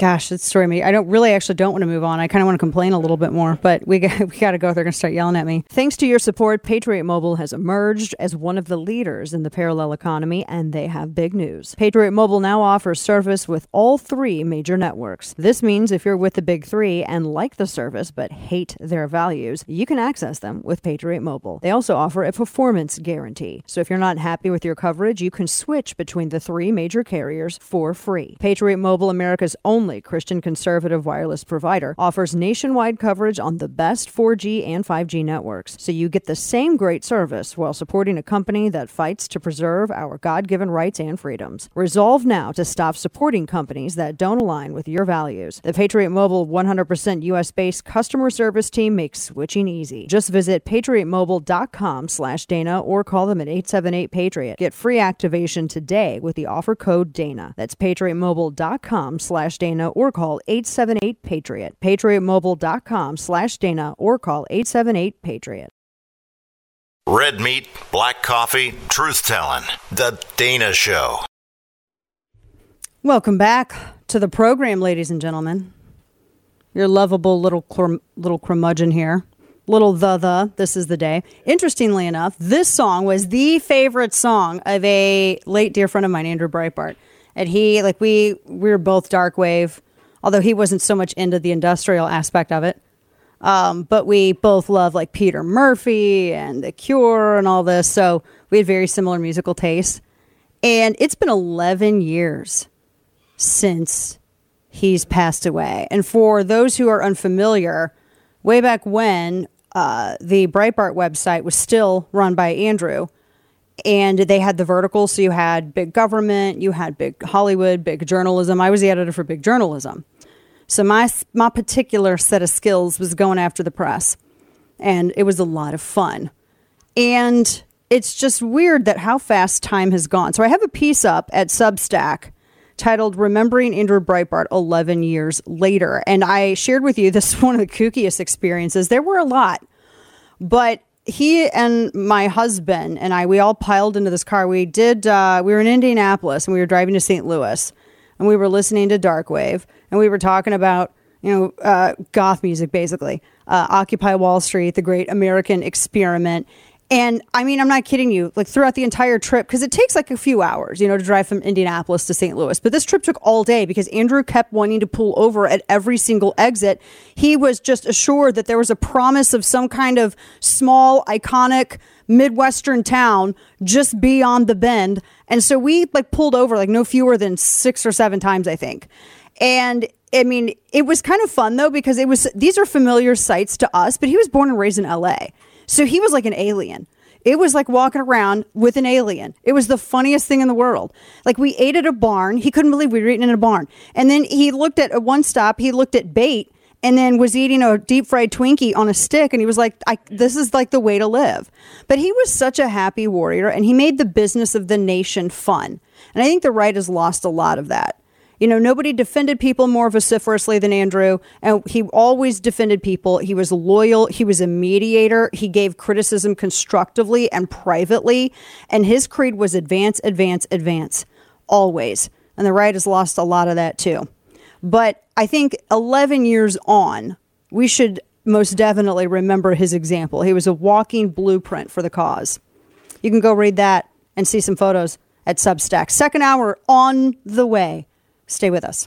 Gosh, that's story me. I don't really actually don't want to move on. I kind of want to complain a little bit more, but we got, we got to go. They're going to start yelling at me. Thanks to your support, Patriot Mobile has emerged as one of the leaders in the parallel economy, and they have big news. Patriot Mobile now offers service with all three major networks. This means if you're with the big three and like the service but hate their values, you can access them with Patriot Mobile. They also offer a performance guarantee. So if you're not happy with your coverage, you can switch between the three major carriers for free. Patriot Mobile, America's only Christian conservative wireless provider, offers nationwide coverage on the best 4G and 5G networks. So you get the same great service while supporting a company that fights to preserve our God given rights and freedoms. Resolve now to stop supporting companies that don't align with your values. The Patriot Mobile 100% US based customer service team makes switching easy. Just visit patriotmobile.com slash Dana or call them at 878 Patriot. Get free activation today with the offer code Dana. That's patriotmobile.com slash Dana or call 878 Patriot. Patriotmobile.com slash Dana or call 878 Patriot. Red meat, black coffee, truth telling. The Dana Show. Welcome back to the program, ladies and gentlemen. Your lovable little little curmudgeon here. Little the the. This is the day. Interestingly enough, this song was the favorite song of a late dear friend of mine, Andrew Breitbart. And he, like we, we were both dark wave, although he wasn't so much into the industrial aspect of it. Um, but we both love like Peter Murphy and The Cure and all this. So we had very similar musical tastes. And it's been 11 years since he's passed away. And for those who are unfamiliar, way back when uh, the Breitbart website was still run by Andrew, and they had the vertical. So you had big government, you had big Hollywood, big journalism. I was the editor for big journalism. So my my particular set of skills was going after the press, and it was a lot of fun. And it's just weird that how fast time has gone. So I have a piece up at Substack titled Remembering Andrew Breitbart 11 Years Later. And I shared with you this is one of the kookiest experiences. There were a lot, but he and my husband and I, we all piled into this car. We did, uh, we were in Indianapolis and we were driving to St. Louis and we were listening to Darkwave and we were talking about, you know, uh, goth music basically, uh, Occupy Wall Street, the great American experiment. And I mean, I'm not kidding you, like throughout the entire trip, because it takes like a few hours, you know, to drive from Indianapolis to St. Louis. But this trip took all day because Andrew kept wanting to pull over at every single exit. He was just assured that there was a promise of some kind of small, iconic, Midwestern town just beyond the bend. And so we like pulled over like no fewer than six or seven times, I think. And I mean, it was kind of fun though, because it was, these are familiar sights to us, but he was born and raised in LA. So he was like an alien. It was like walking around with an alien. It was the funniest thing in the world. Like we ate at a barn. He couldn't believe we were eating in a barn. And then he looked at a one stop, he looked at bait and then was eating a deep fried Twinkie on a stick. And he was like, this is like the way to live. But he was such a happy warrior and he made the business of the nation fun. And I think the right has lost a lot of that. You know, nobody defended people more vociferously than Andrew, and he always defended people. He was loyal. He was a mediator. He gave criticism constructively and privately, and his creed was advance, advance, advance, always. And the right has lost a lot of that too. But I think 11 years on, we should most definitely remember his example. He was a walking blueprint for the cause. You can go read that and see some photos at Substack. Second hour on the way. Stay with us.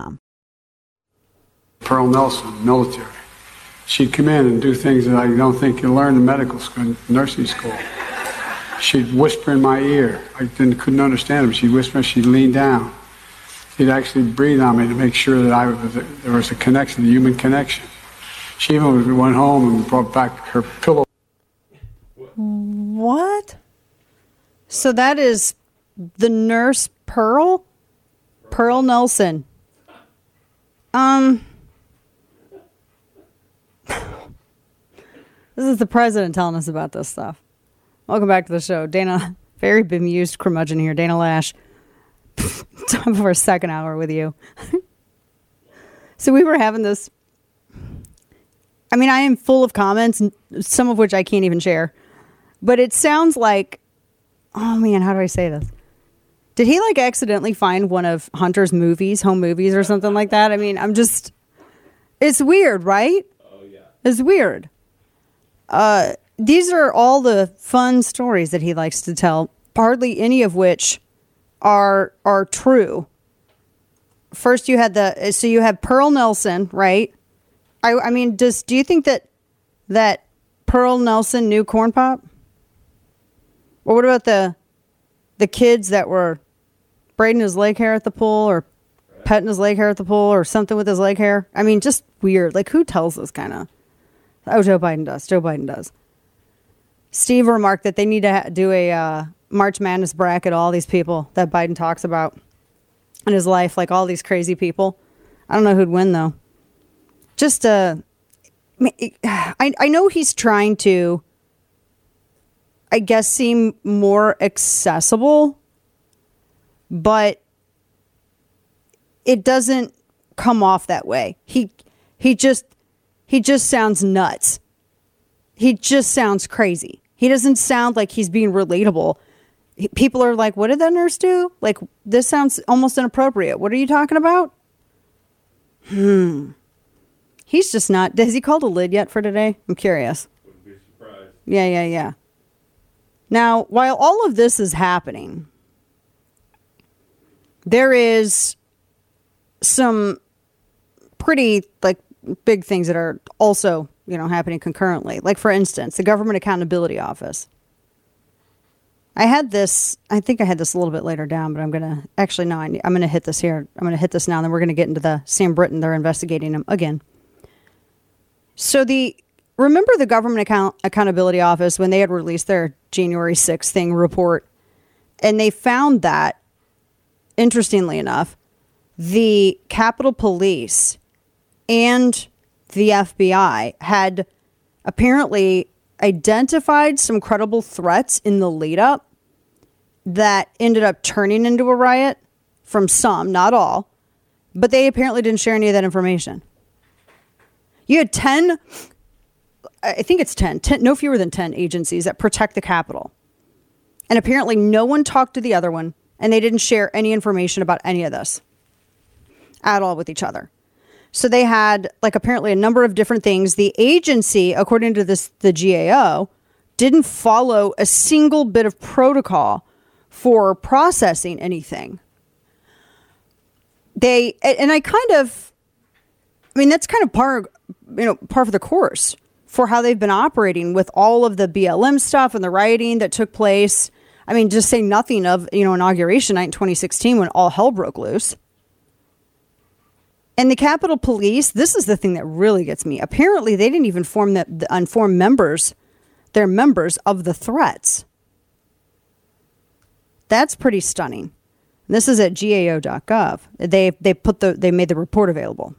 Pearl Nelson, military. She'd come in and do things that I don't think you learn in medical school, nursing school. She'd whisper in my ear. I didn't, couldn't understand her. She'd whisper, she'd lean down. She'd actually breathe on me to make sure that I was, there was a connection, a human connection. She even went home and brought back her pillow. What? So that is the nurse Pearl? Pearl Nelson. Um, this is the president telling us about this stuff. Welcome back to the show. Dana, very bemused curmudgeon here. Dana Loesch. Time for a second hour with you. so we were having this. I mean, I am full of comments, some of which I can't even share. But it sounds like, oh man, how do I say this? Did he like accidentally find one of Hunter's movies, home movies, or something like that? I mean, I'm just, it's weird, right? Oh yeah, it's weird. Uh, these are all the fun stories that he likes to tell. Hardly any of which are are true. First, you had the so you have Pearl Nelson, right? I I mean, does do you think that that Pearl Nelson knew Corn Pop? Or what about the the kids that were braiding his leg hair at the pool or petting his leg hair at the pool or something with his leg hair? I mean, just weird. Like, who tells this kind of? Oh, Joe Biden does. Joe Biden does. Steve remarked that they need to ha- do a uh, March Madness bracket. All these people that Biden talks about in his life, like all these crazy people. I don't know who'd win though. Just uh, I, I know he's trying to I guess, seem more accessible, but it doesn't come off that way. He he just he just sounds nuts. He just sounds crazy. He doesn't sound like he's being relatable. People are like, "What did that nurse do? Like this sounds almost inappropriate. What are you talking about?" Hmm. He's just not. Has he called a lid yet for today? I'm curious. Wouldn't be surprised. Yeah, yeah, yeah. Now, while all of this is happening, there is some pretty like big things that are also, you know, happening concurrently. Like for instance, the Government Accountability Office. I had this, I think I had this a little bit later down, but I'm to actually no, I, I'm going to hit this here. I'm to hit this now and then we're to get into the Sam Brinton they're investigating him again. So the remember the Government Account Accountability Office when they had released their January 6th thing report and they found that interestingly enough the Capitol Police and the FBI had apparently identified some credible threats in the lead up that ended up turning into a riot from some, not all, but they apparently didn't share any of that information. You had 10, I think it's 10, 10 no fewer than 10 agencies that protect the Capitol. And apparently no one talked to the other one and they didn't share any information about any of this at all with each other. So they had like apparently a number of different things. The agency, according to this the GAO, didn't follow a single bit of protocol for processing anything. They and I kind of I mean that's kind of par you know par for the course for how they've been operating with all of the BLM stuff and the rioting that took place. I mean, just say nothing of, you know, inauguration night in 2016 when all hell broke loose. And the Capitol Police, this is the thing that really gets me. Apparently, they didn't even form the, the inform members, their members of the threats. That's pretty stunning. This is at gao.gov. They they put the they made the report available.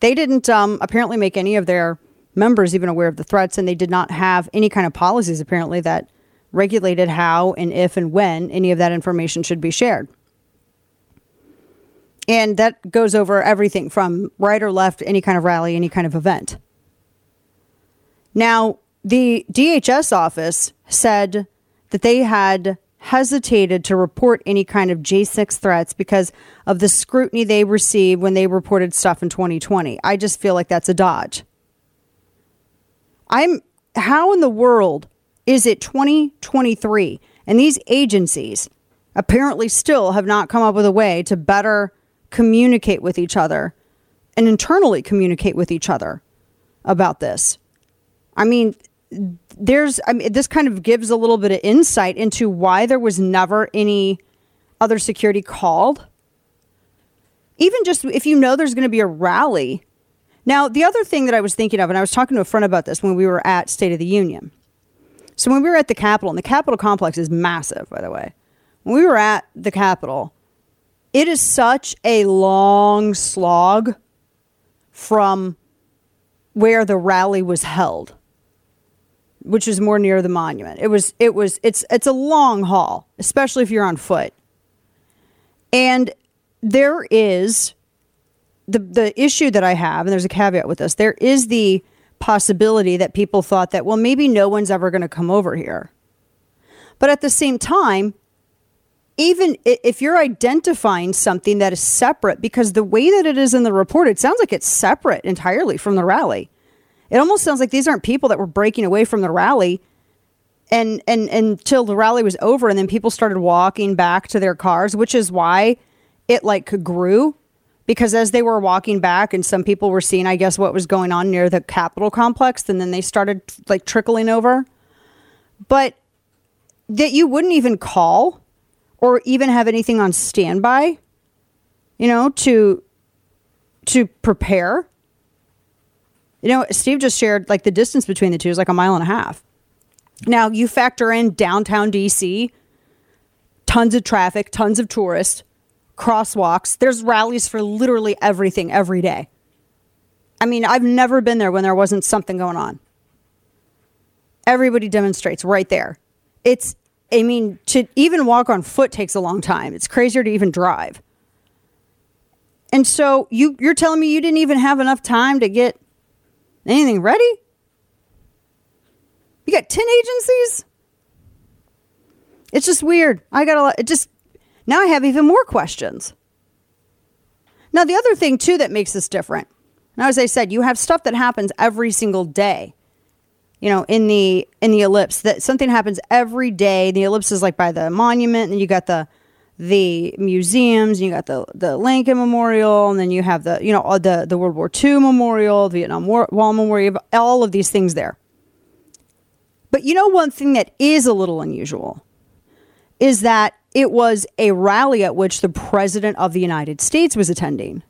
They didn't um, apparently make any of their members even aware of the threats, and they did not have any kind of policies apparently that regulated how and if and when any of that information should be shared. And that goes over everything from right or left, any kind of rally, any kind of event. Now, the DHS office said that they had hesitated to report any kind of J6 threats because of the scrutiny they received when they reported stuff in 2020. I just feel like that's a dodge. I'm how in the world is it 2023 and these agencies apparently still have not come up with a way to better communicate with each other and internally communicate with each other about this. I mean, there's I mean this kind of gives a little bit of insight into why there was never any other security called. Even just if you know there's going to be a rally. Now, the other thing that I was thinking of and I was talking to a friend about this when we were at State of the Union. So when we were at the Capitol, and the Capitol complex is massive, by the way. When we were at the Capitol, it is such a long slog from where the rally was held which is more near the monument. It was it was it's it's a long haul, especially if you're on foot. And there is the the issue that I have, and there's a caveat with this. There is the possibility that people thought that well maybe no one's ever going to come over here. But at the same time, even if you're identifying something that is separate because the way that it is in the report, it sounds like it's separate entirely from the rally. It almost sounds like these aren't people that were breaking away from the rally and and until the rally was over and then people started walking back to their cars, which is why it like grew because as they were walking back and some people were seeing I guess what was going on near the Capitol complex and then they started like trickling over. But that you wouldn't even call or even have anything on standby, you know, to to prepare you know, Steve just shared like the distance between the two is like a mile and a half. Now you factor in downtown DC, tons of traffic, tons of tourists, crosswalks. There's rallies for literally everything every day. I mean, I've never been there when there wasn't something going on. Everybody demonstrates right there. it's, I mean, to even walk on foot takes a long time. It's crazier to even drive. And so you, you're telling me you didn't even have enough time to get anything ready? You got 10 agencies? It's just weird. I got a lot. It just, now I have even more questions. Now, the other thing, too, that makes this different, now, as I said, you have stuff that happens every single day. You know, in the in the ellipse, that something happens every day. The ellipse is like by the monument, and you got the the museums, and you got the the Lincoln Memorial, and then you have the you know the the World War II Memorial, Vietnam War, Wall Memorial, all of these things there. But you know, one thing that is a little unusual is that it was a rally at which the President of the United States was attending.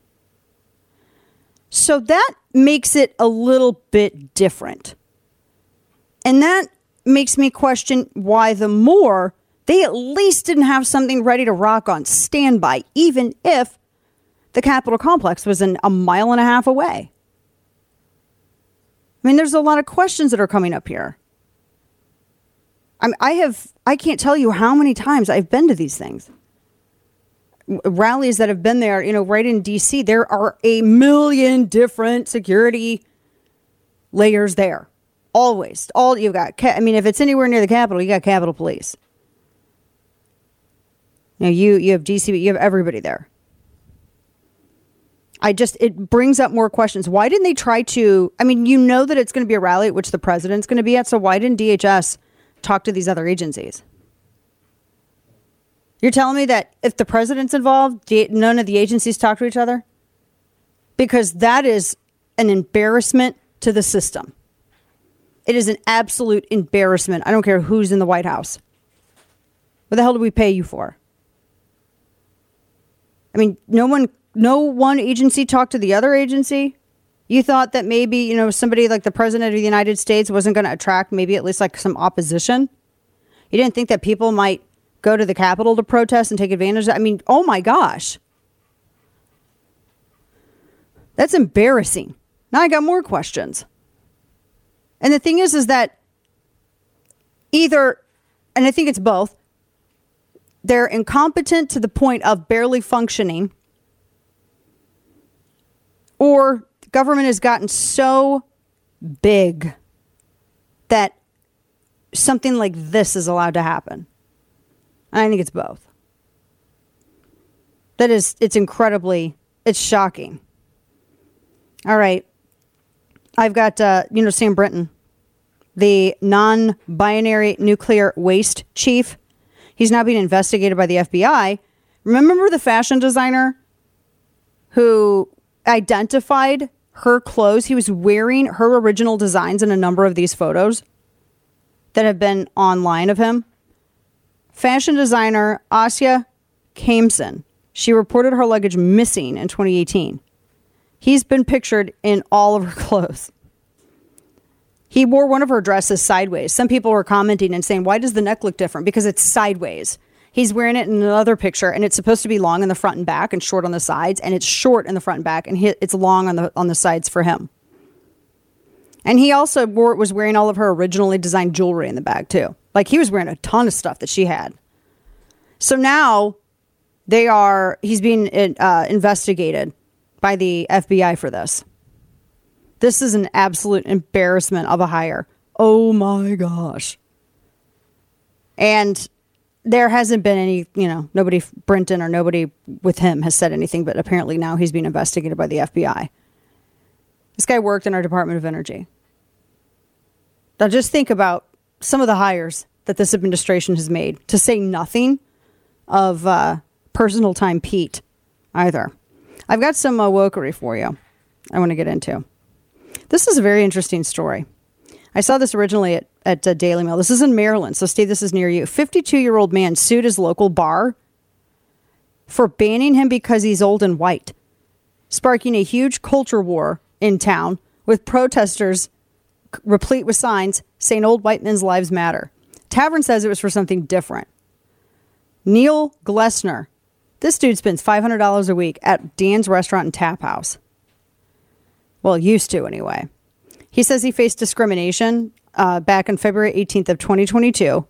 So that makes it a little bit different. And that makes me question why the more they at least didn't have something ready to rock on standby, even if the Capitol complex was in a mile and a half away. I mean, there's a lot of questions that are coming up here. I'm, I have, I can't tell you how many times I've been to these things. Rallies that have been there, you know, right in DC, there are a million different security layers there. Always. All you've got, I mean, if it's anywhere near the Capitol, you got Capitol Police. Know, you, you have DC, you have everybody there. I just, it brings up more questions. Why didn't they try to? I mean, you know that it's going to be a rally at which the president's going to be at, so why didn't DHS talk to these other agencies? You're telling me that if the president's involved, none of the agencies talk to each other? Because that is an embarrassment to the system. It is an absolute embarrassment. I don't care who's in the White House. What the hell do we pay you for? I mean, no one, no one agency talked to the other agency. You thought that maybe, you know, somebody like the president of the United States wasn't going to attract maybe at least like some opposition. You didn't think that people might go to the Capitol to protest and take advantage of I mean, oh my gosh. That's embarrassing. Now I got more questions. And the thing is, is that either, and I think it's both, they're incompetent to the point of barely functioning, or government has gotten so big that something like this is allowed to happen. And I think it's both. That is, it's incredibly, it's shocking. All right. I've got, uh, you know, Sam Brinton, the non binary nuclear waste chief. He's now being investigated by the FBI. Remember the fashion designer who identified her clothes? He was wearing her original designs in a number of these photos that have been online of him. Fashion designer Asya Khamsin. She reported her luggage missing in 2018. He's been pictured in all of her clothes. He wore one of her dresses sideways. Some people were commenting and saying, Why does the neck look different? Because it's sideways. He's wearing it in another picture, and it's supposed to be long in the front and back and short on the sides, and it's short in the front and back, and it's long on the on the sides for him. And he also wore, was wearing all of her originally designed jewelry in the bag too. Like he was wearing a ton of stuff that she had. So now they are. He's being uh, investigated by the FBI for this. This is an absolute embarrassment of a hire. Oh my gosh. And there hasn't been any, you know, nobody, Brinton or nobody with him has said anything, but apparently now he's being investigated by the FBI. This guy worked in our Department of Energy. Now just think about some of the hires that this administration has made, to say nothing of uh, personal time Pete either. I've got some uh, wokery for you I want to get into. This is a very interesting story. I saw this originally at, at uh, Daily Mail. This is in Maryland, so Steve, this is near you. 52 year old man sued his local bar for banning him because he's old and white, sparking a huge culture war in town with protesters replete with signs saying old white men's lives matter. Tavern says it was for something different. Neil Glessner, this dude spends $500 a week at Dan's restaurant and tap house. Well, used to anyway. He says he faced discrimination uh, back on February 18th of 2022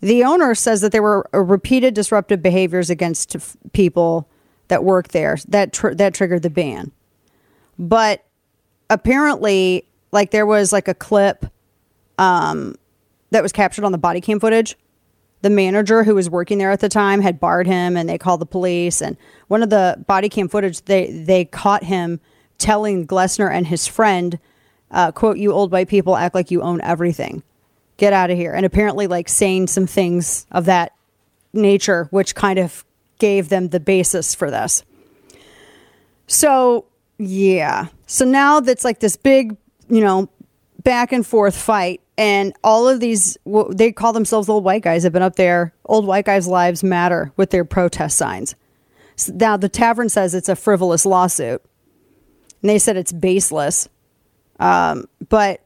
The owner says that there were uh, repeated disruptive behaviors against f- people that work there that tr- that triggered the ban. But apparently, like there was like a clip um, that was captured on the body cam footage. The manager who was working there at the time had barred him, and they called the police. And one of the body cam footage, they they caught him telling Glessner and his friend, uh, "quote You old white people act like you own everything. Get out of here." And apparently, like saying some things of that nature, which kind of gave them the basis for this. So yeah, so now that's like this big, you know, back and forth fight and all of these they call themselves old white guys have been up there. Old white guys lives matter with their protest signs. Now the tavern says it's a frivolous lawsuit. And they said it's baseless. Um, but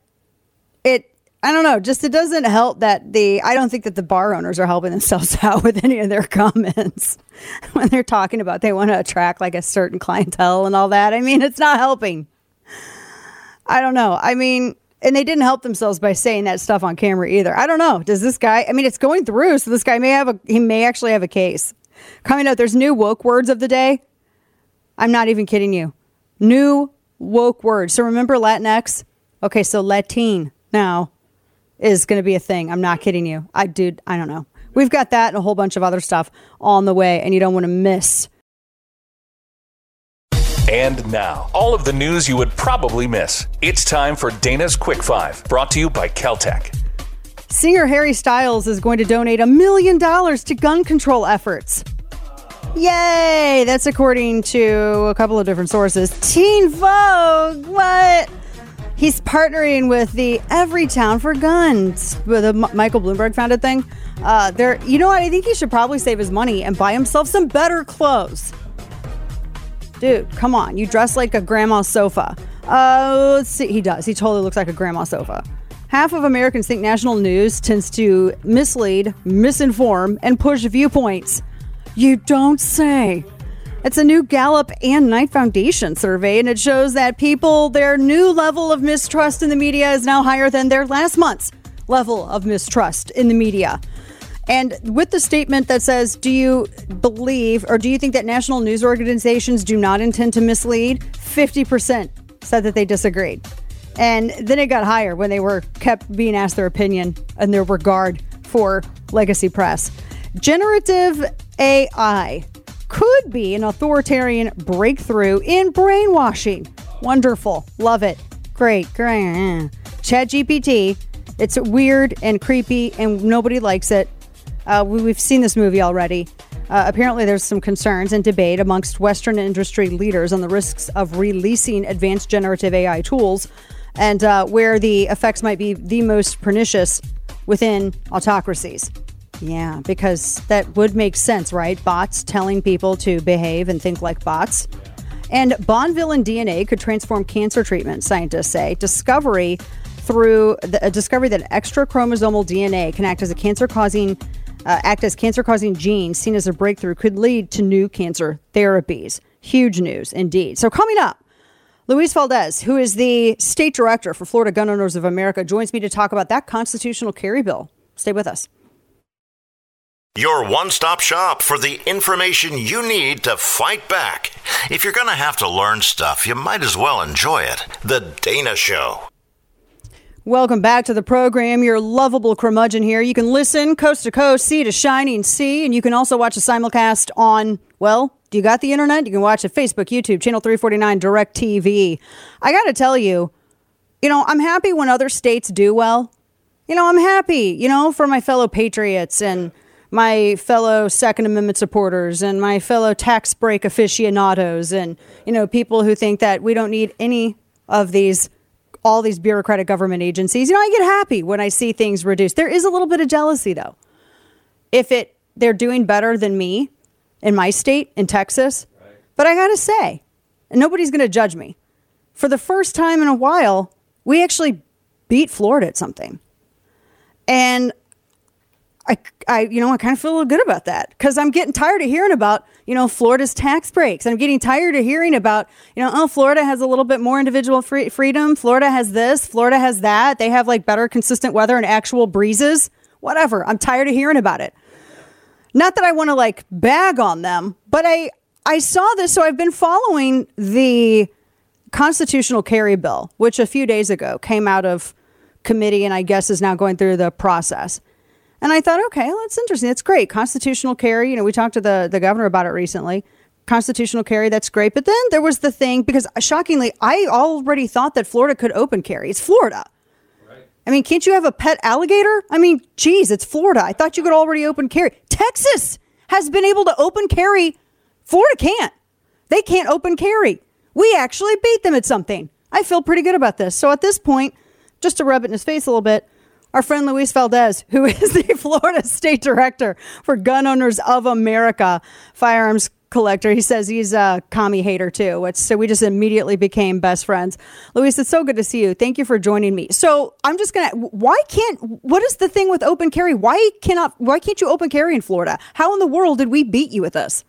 it i don't know just it doesn't help that the i don't think that the bar owners are helping themselves out with any of their comments when they're talking about they want to attract like a certain clientele and all that. I mean it's not helping. I don't know. I mean, and they didn't help themselves by saying that stuff on camera either. I don't know. Does this guy? I mean, it's going through, so this guy may have a he may actually have a case. Coming up, there's new woke words of the day. I'm not even kidding you. New woke words. So remember Latinx? Okay, so Latin now is going to be a thing. I'm not kidding you. I dude, I don't know. We've got that and a whole bunch of other stuff on the way, and you don't want to miss And now, all of the news you would probably miss. It's time for Dana's Quick Five, brought to you by Keltec. Singer Harry Styles is going to donate a million dollars to gun control efforts. Yay! That's according to a couple of different sources. Teen Vogue, what? He's partnering with the Everytown for Guns, M- Michael Bloomberg founded thing. Uh, there, you know what? I think he should probably save his money and buy himself some better clothes. Dude, come on. You dress like a grandma sofa. Uh, let's see. He does. He totally looks like a grandma sofa. Half of Americans think national news tends to mislead, misinform, and push viewpoints. You don't say. It's a new Gallup and Knight Foundation survey, and it shows that people, their new level of mistrust in the media is now higher than their last month's level of mistrust in the media. And with the statement that says, Do you believe or do you think that national news organizations do not intend to mislead? 50% said that they disagreed. And then it got higher when they were kept being asked their opinion and their regard for legacy press. Generative AI could be an authoritarian breakthrough in brainwashing. Wonderful. Love it. Great. Great. ChatGPT. It's weird and creepy and nobody likes it. Uh, we, we've seen this movie already. Uh, apparently, there's some concerns and debate amongst Western industry leaders on the risks of releasing advanced generative AI tools and uh, where the effects might be the most pernicious within autocracies. Yeah, because that would make sense, right? Bots telling people to behave and think like bots. And Bonvillain DNA could transform cancer treatment, scientists say. Discovery through the, a discovery that extra chromosomal DNA can act as a cancer causing uh, act as cancer causing genes seen as a breakthrough could lead to new cancer therapies. Huge news indeed. So, coming up, Luis Valdes, who is the state director for Florida Gun Owners of America, joins me to talk about that constitutional carry bill. Stay with us. Your one stop shop for the information you need to fight back. If you're going to have to learn stuff, you might as well enjoy it. The Dana Show. Welcome back to the program. Your lovable curmudgeon here. You can listen coast to coast, sea to shining sea, and you can also watch a simulcast on, well, do you got the internet? You can watch it Facebook, YouTube, Channel 349, Direct TV. I got to tell you, you know, I'm happy when other states do well. You know, I'm happy, you know, for my fellow patriots and my fellow Second Amendment supporters and my fellow tax break aficionados and, you know, people who think that we don't need any of these all these bureaucratic government agencies. You know, I get happy when I see things reduced. There is a little bit of jealousy though. If it they're doing better than me in my state in Texas, but I got to say, and nobody's going to judge me. For the first time in a while, we actually beat Florida at something. And I, I, you know, I kind of feel a little good about that because I'm getting tired of hearing about, you know, Florida's tax breaks. I'm getting tired of hearing about, you know, oh, Florida has a little bit more individual free- freedom. Florida has this. Florida has that. They have like better consistent weather and actual breezes. Whatever. I'm tired of hearing about it. Not that I want to like bag on them, but I I saw this so I've been following the constitutional carry bill, which a few days ago came out of committee and I guess is now going through the process. And I thought, okay, well, that's interesting. That's great. Constitutional carry. You know, we talked to the, the governor about it recently. Constitutional carry, that's great. But then there was the thing, because shockingly, I already thought that Florida could open carry. It's Florida. Right. I mean, can't you have a pet alligator? I mean, geez, it's Florida. I thought you could already open carry. Texas has been able to open carry. Florida can't. They can't open carry. We actually beat them at something. I feel pretty good about this. So at this point, just to rub it in his face a little bit, our friend Luis Valdes, who is the Florida State Director for Gun Owners of America, firearms collector. He says he's a commie hater too. It's, so we just immediately became best friends. Luis, it's so good to see you. Thank you for joining me. So I'm just gonna. Why can't? What is the thing with open carry? Why cannot? Why can't you open carry in Florida? How in the world did we beat you with this?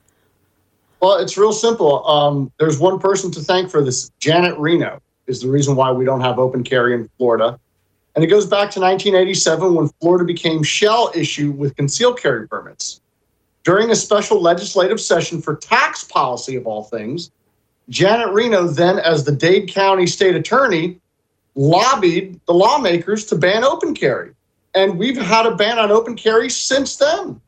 Well, it's real simple. Um, there's one person to thank for this. Janet Reno is the reason why we don't have open carry in Florida. And it goes back to 1987 when Florida became shall issue with concealed carry permits. During a special legislative session for tax policy, of all things, Janet Reno, then as the Dade County state attorney, lobbied the lawmakers to ban open carry. And we've had a ban on open carry since then.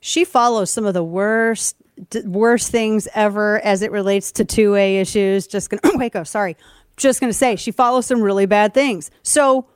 She follows some of the worst worst things ever as it relates to 2A issues. Just gonna up, sorry. Just gonna say she follows some really bad things. So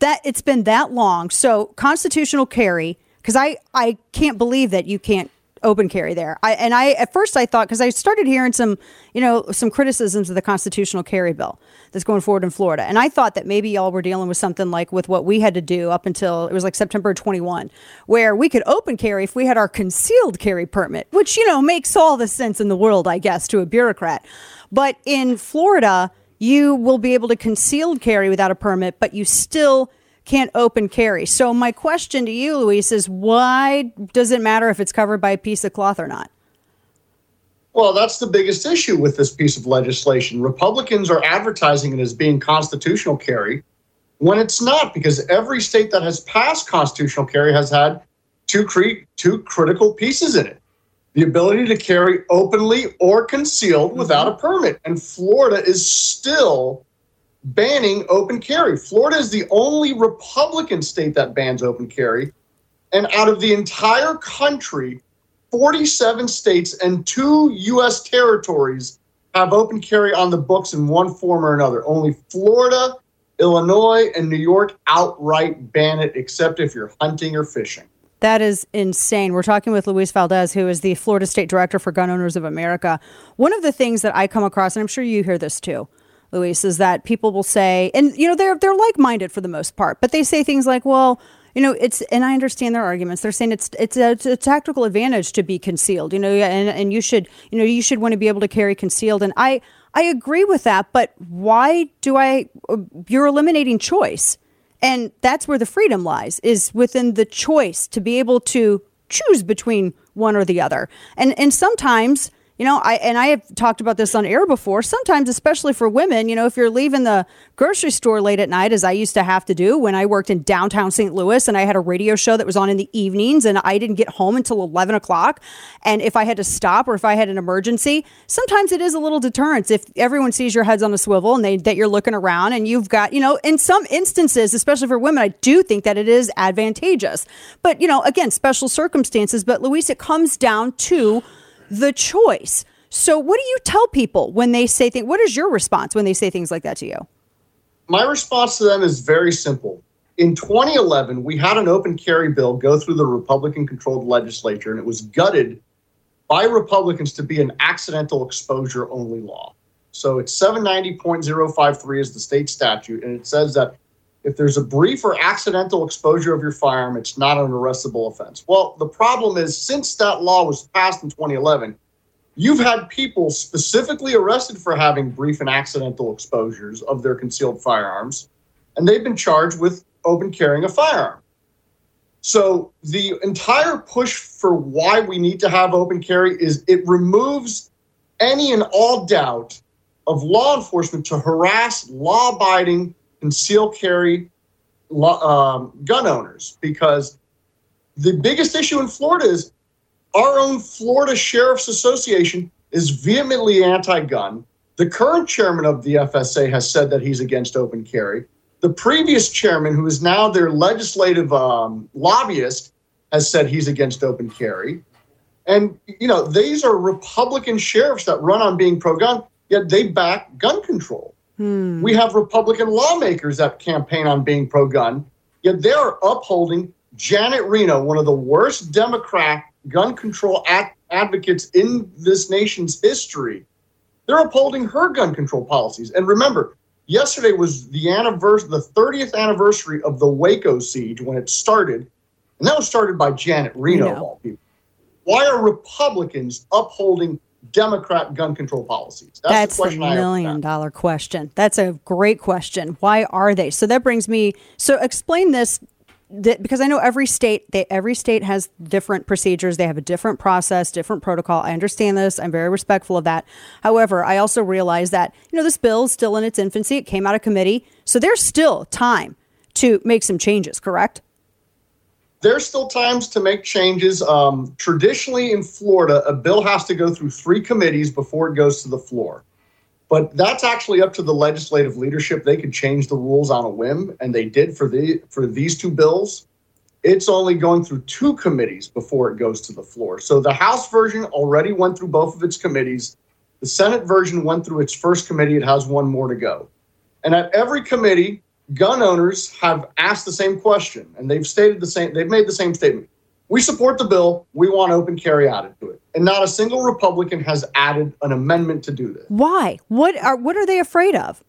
that it's been that long. So constitutional carry, because I I can't believe that you can't open carry there. I and I at first I thought because I started hearing some you know some criticisms of the constitutional carry bill that's going forward in Florida, and I thought that maybe y'all were dealing with something like with what we had to do up until it was like September 21, where we could open carry if we had our concealed carry permit, which you know makes all the sense in the world, I guess, to a bureaucrat. But in Florida, you will be able to concealed carry without a permit, but you still can't open carry. So my question to you, Luis, is why does it matter if it's covered by a piece of cloth or not? Well, that's the biggest issue with this piece of legislation. Republicans are advertising it as being constitutional carry when it's not, because every state that has passed constitutional carry has had two, cre- two critical pieces in it the ability to carry openly or concealed mm-hmm. without a permit. And Florida is still banning open carry. Florida is the only Republican state that bans open carry. And out of the entire country, 47 states and two U.S. territories have open carry on the books in one form or another. Only Florida, Illinois, and New York outright ban it, except if you're hunting or fishing. That is insane. We're talking with Luis Valdes, who is the Florida State Director for Gun Owners of America. One of the things that I come across, and I'm sure you hear this too, Luis, is that people will say, and you know, they're they're like minded for the most part, but they say things like, well, you know, it's and I understand their arguments. They're saying it's it's a, it's a tactical advantage to be concealed, you know, and and you should you know you should want to be able to carry concealed, and I I agree with that, but why do I? You're eliminating choice, and that's where the freedom lies is within the choice to be able to choose between one or the other, and and sometimes you know, I and I have talked about this on air before. Sometimes, especially for women, you know, if you're leaving the grocery store late at night, as I used to have to do when I worked in downtown St. Louis, and I had a radio show that was on in the evenings, and I didn't get home until eleven o'clock. And if I had to stop or if I had an emergency, sometimes it is a little deterrence if everyone sees your head's on a swivel and they that you're looking around and you've got, you know, in some instances, especially for women, I do think that it is advantageous. But you know, again, special circumstances. But Luis, it comes down to the choice. So, what do you tell people when they say things? What is your response when they say things like that to you? My response to them is very simple. In 2011, we had an open carry bill go through the Republican controlled legislature, and it was gutted by Republicans to be an accidental exposure only law. So it's 790.053 is the state statute, and it says that if there's a brief or accidental exposure of your firearm, it's not an arrestable offense. Well, the problem is since that law was passed in 2011, you've had people specifically arrested for having brief and accidental exposures of their concealed firearms, and they've been charged with open carrying a firearm. So the entire push for why we need to have open carry is it removes any and all doubt of law enforcement to harass law abiding conceal carry um, gun owners because the biggest issue in Florida is our own Florida Sheriff's Association is vehemently anti gun. The current chairman of the FSA has said that he's against open carry. The previous chairman, who is now their legislative um, lobbyist, has said he's against open carry. And, you know, these are Republican sheriffs that run on being pro gun, yet they back gun control. Hmm. We have Republican lawmakers that campaign on being pro gun, yet they're upholding Janet Reno, one of the worst Democrat gun control ad- advocates in this nation's history. They're upholding her gun control policies. And remember, yesterday was the anniversary, the 30th anniversary of the Waco siege when it started, and that was started by Janet Reno of all people. Why are Republicans upholding Democrat gun control policies? That's, the the, question I have. million dollar question. That's a great question. Why are they? So that brings me. So explain this, that, because I know every state, they, every state has different procedures. They have a different process, different protocol. I understand this. I'm very respectful of that. However, I also realize that you know this bill is still in its infancy. It came out of committee, so there's still time to make some changes. Correct? There's still times to make changes. Um, traditionally in Florida, a bill has to go through three committees before it goes to the floor. But that's actually up to the legislative leadership. They could change the rules on a whim, and they did for the for these two bills. It's only going through two committees before it goes to the floor. So the House version already went through both of its committees. The Senate version went through its first committee. It has one more to go. And at every committee, gun owners have asked the same question and they've stated the same they've made the same statement. We support the bill. We want open carry added to it. And not a single republican has added an amendment to do this. Why? What are what are they afraid of?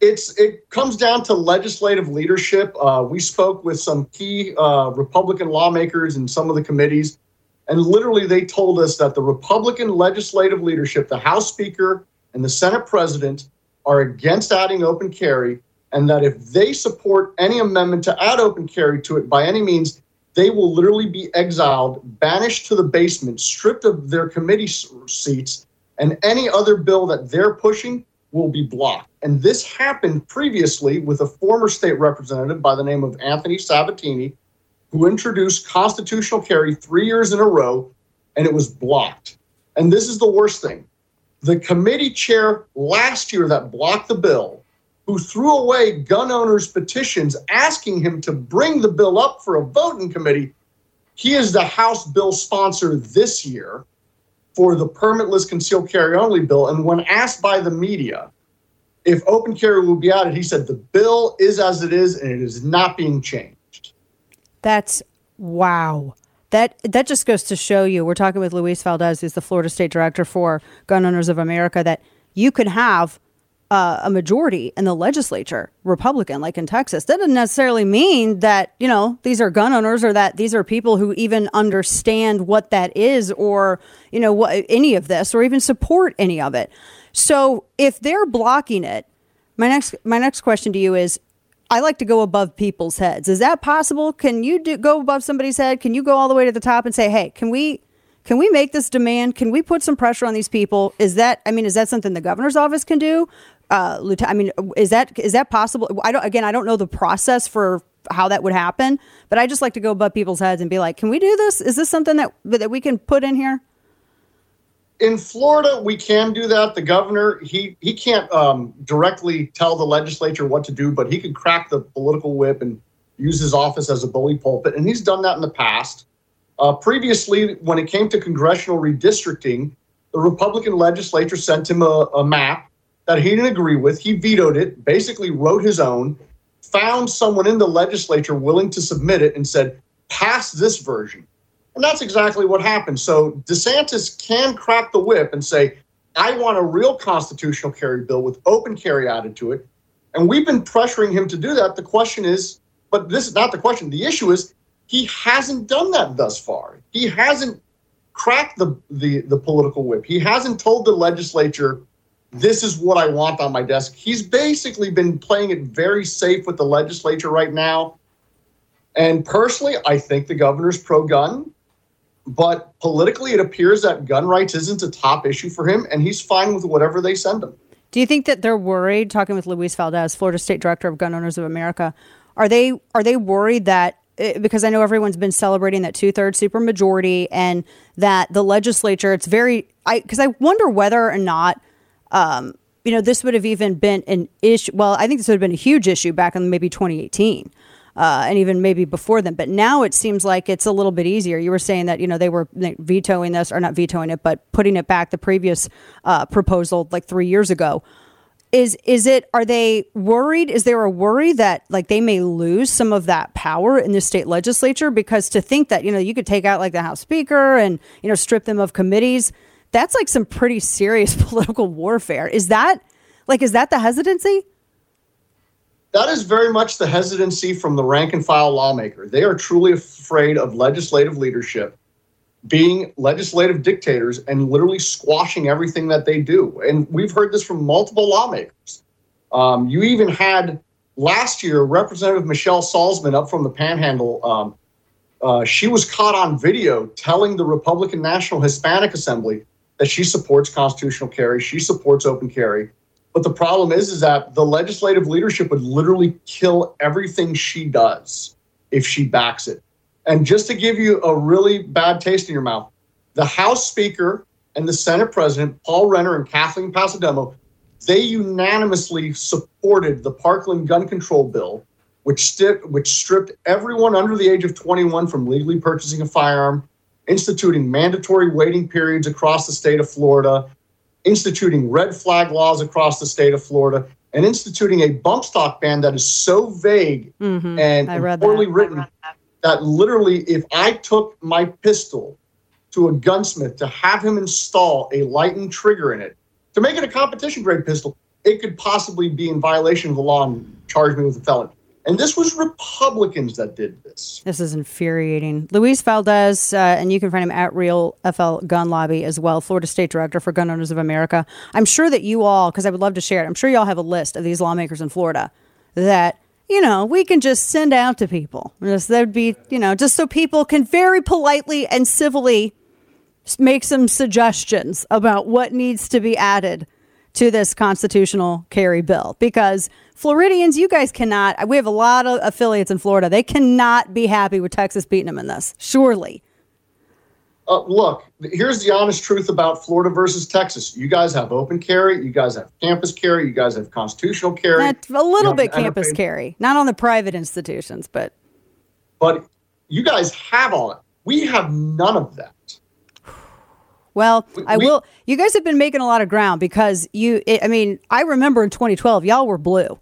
it's it comes down to legislative leadership. Uh, we spoke with some key uh, republican lawmakers in some of the committees and literally they told us that the republican legislative leadership the house speaker and the senate president are against adding open carry and that if they support any amendment to add open carry to it by any means, they will literally be exiled, banished to the basement, stripped of their committee seats, and any other bill that they're pushing will be blocked. And this happened previously with a former state representative by the name of Anthony Sabatini, who introduced constitutional carry three years in a row, and it was blocked. And this is the worst thing. The committee chair last year that blocked the bill who threw away gun owners' petitions asking him to bring the bill up for a vote in committee. He is the House bill sponsor this year for the permitless concealed carry only bill. And when asked by the media if open carry will be added, he said the bill is as it is and it is not being changed. That's wow. That that just goes to show you. We're talking with Luis Valdes, who's the Florida State Director for Gun Owners of America, that you can have uh, a majority in the legislature, Republican, like in Texas. That doesn't necessarily mean that, you know, these are gun owners or that these are people who even understand what that is or, you know, what any of this or even support any of it. So if they're blocking it, my next my next question to you is I like to go above people's heads. Is that possible? Can you do, go above somebody's head? Can you go all the way to the top and say, "Hey, can we can we make this demand? Can we put some pressure on these people? Is that I mean, is that something the governor's office can do? Uh, lieutenant, I mean, is that is that possible? I don't. Again, I don't know the process for how that would happen, but I just like to go above people's heads and be like, "Can we do this? Is this something that that we can put in here?" in Florida, we can do that. The governor, he he can't um, directly tell the legislature what to do, but he can crack the political whip and use his office as a bully pulpit, and he's done that in the past. Uh, previously, when it came to congressional redistricting, the Republican legislature sent him a, a map that he didn't agree with. He vetoed it, basically wrote his own, found someone in the legislature willing to submit it, and said, pass this version. And that's exactly what happened. So DeSantis can crack the whip and say, I want a real constitutional carry bill with open carry added to it. And we've been pressuring him to do that. The question is, but this is not the question. The issue is he hasn't done that thus far. He hasn't cracked the, the, the political whip. He hasn't told the legislature, this is what I want on my desk. He's basically been playing it very safe with the legislature right now. And personally, I think the governor's pro gun, but politically, it appears that gun rights isn't a top issue for him, and he's fine with whatever they send him. Do you think that they're worried? Talking with Luis Valdes, Florida State Director of Gun Owners of America, Are they are they worried that eh, because I know everyone's been celebrating that two thirds supermajority and that the legislature it's very I because I wonder whether or not um, you know this would have even been an issue. Well, I think this would have been a huge issue back in maybe 2018. Uh, and even maybe before then, but now it seems like it's a little bit easier. You were saying that you know they were vetoing this or not vetoing it, but putting it back the previous uh, proposal like three years ago is is it are they worried is there a worry that like they may lose some of that power in the state legislature because to think that you know you could take out like the house speaker and you know strip them of committees that's like some pretty serious political warfare is that like is that the hesitancy That is very much the hesitancy from the rank and file lawmaker. They are truly afraid of legislative leadership being legislative dictators and literally squashing everything that they do. And we've heard this from multiple lawmakers. Um, you even had last year Representative Michelle Salzman up from the Panhandle. Um, uh, she was caught on video telling the Republican National Hispanic Assembly that she supports constitutional carry, she supports open carry. But the problem is, is that the legislative leadership would literally kill everything she does if she backs it. And just to give you a really bad taste in your mouth, the House Speaker and the Senate President, Paul Renner and Kathleen Passidomo, they unanimously supported the Parkland gun control bill, which, sti- which stripped everyone under the age of 21 from legally purchasing a firearm, instituting mandatory waiting periods across the state of Florida, instituting red flag laws across the state of Florida, and instituting a bump stock ban that is so vague Mhm. and poorly that. written that literally, if I took my pistol to a gunsmith to have him install a lightened trigger in it to make it a competition grade pistol, it could possibly be in violation of the law and charge me with a felony. And this was Republicans that did this. This is infuriating. Luis Valdes, uh, and you can find him at Real FL Gun Lobby as well, Florida State Director for Gun Owners of America. I'm sure that you all, because I would love to share it, I'm sure you all have a list of these lawmakers in Florida that, you know, we can just send out to people. Just, that'd be, you know, just so people can very politely and civilly make some suggestions about what needs to be added to this constitutional carry bill because Floridians, you guys cannot. We have a lot of affiliates in Florida. They cannot be happy with Texas beating them in this. Surely. Uh, look, here's the honest truth about Florida versus Texas. You guys have open carry, you guys have campus carry, you guys have constitutional carry. That's a little bit campus carry, not on the private institutions, but But you guys have all it. We have none of that. Well, I will. You guys have been making a lot of ground because you. It, I mean, I remember in 2012, y'all were blue.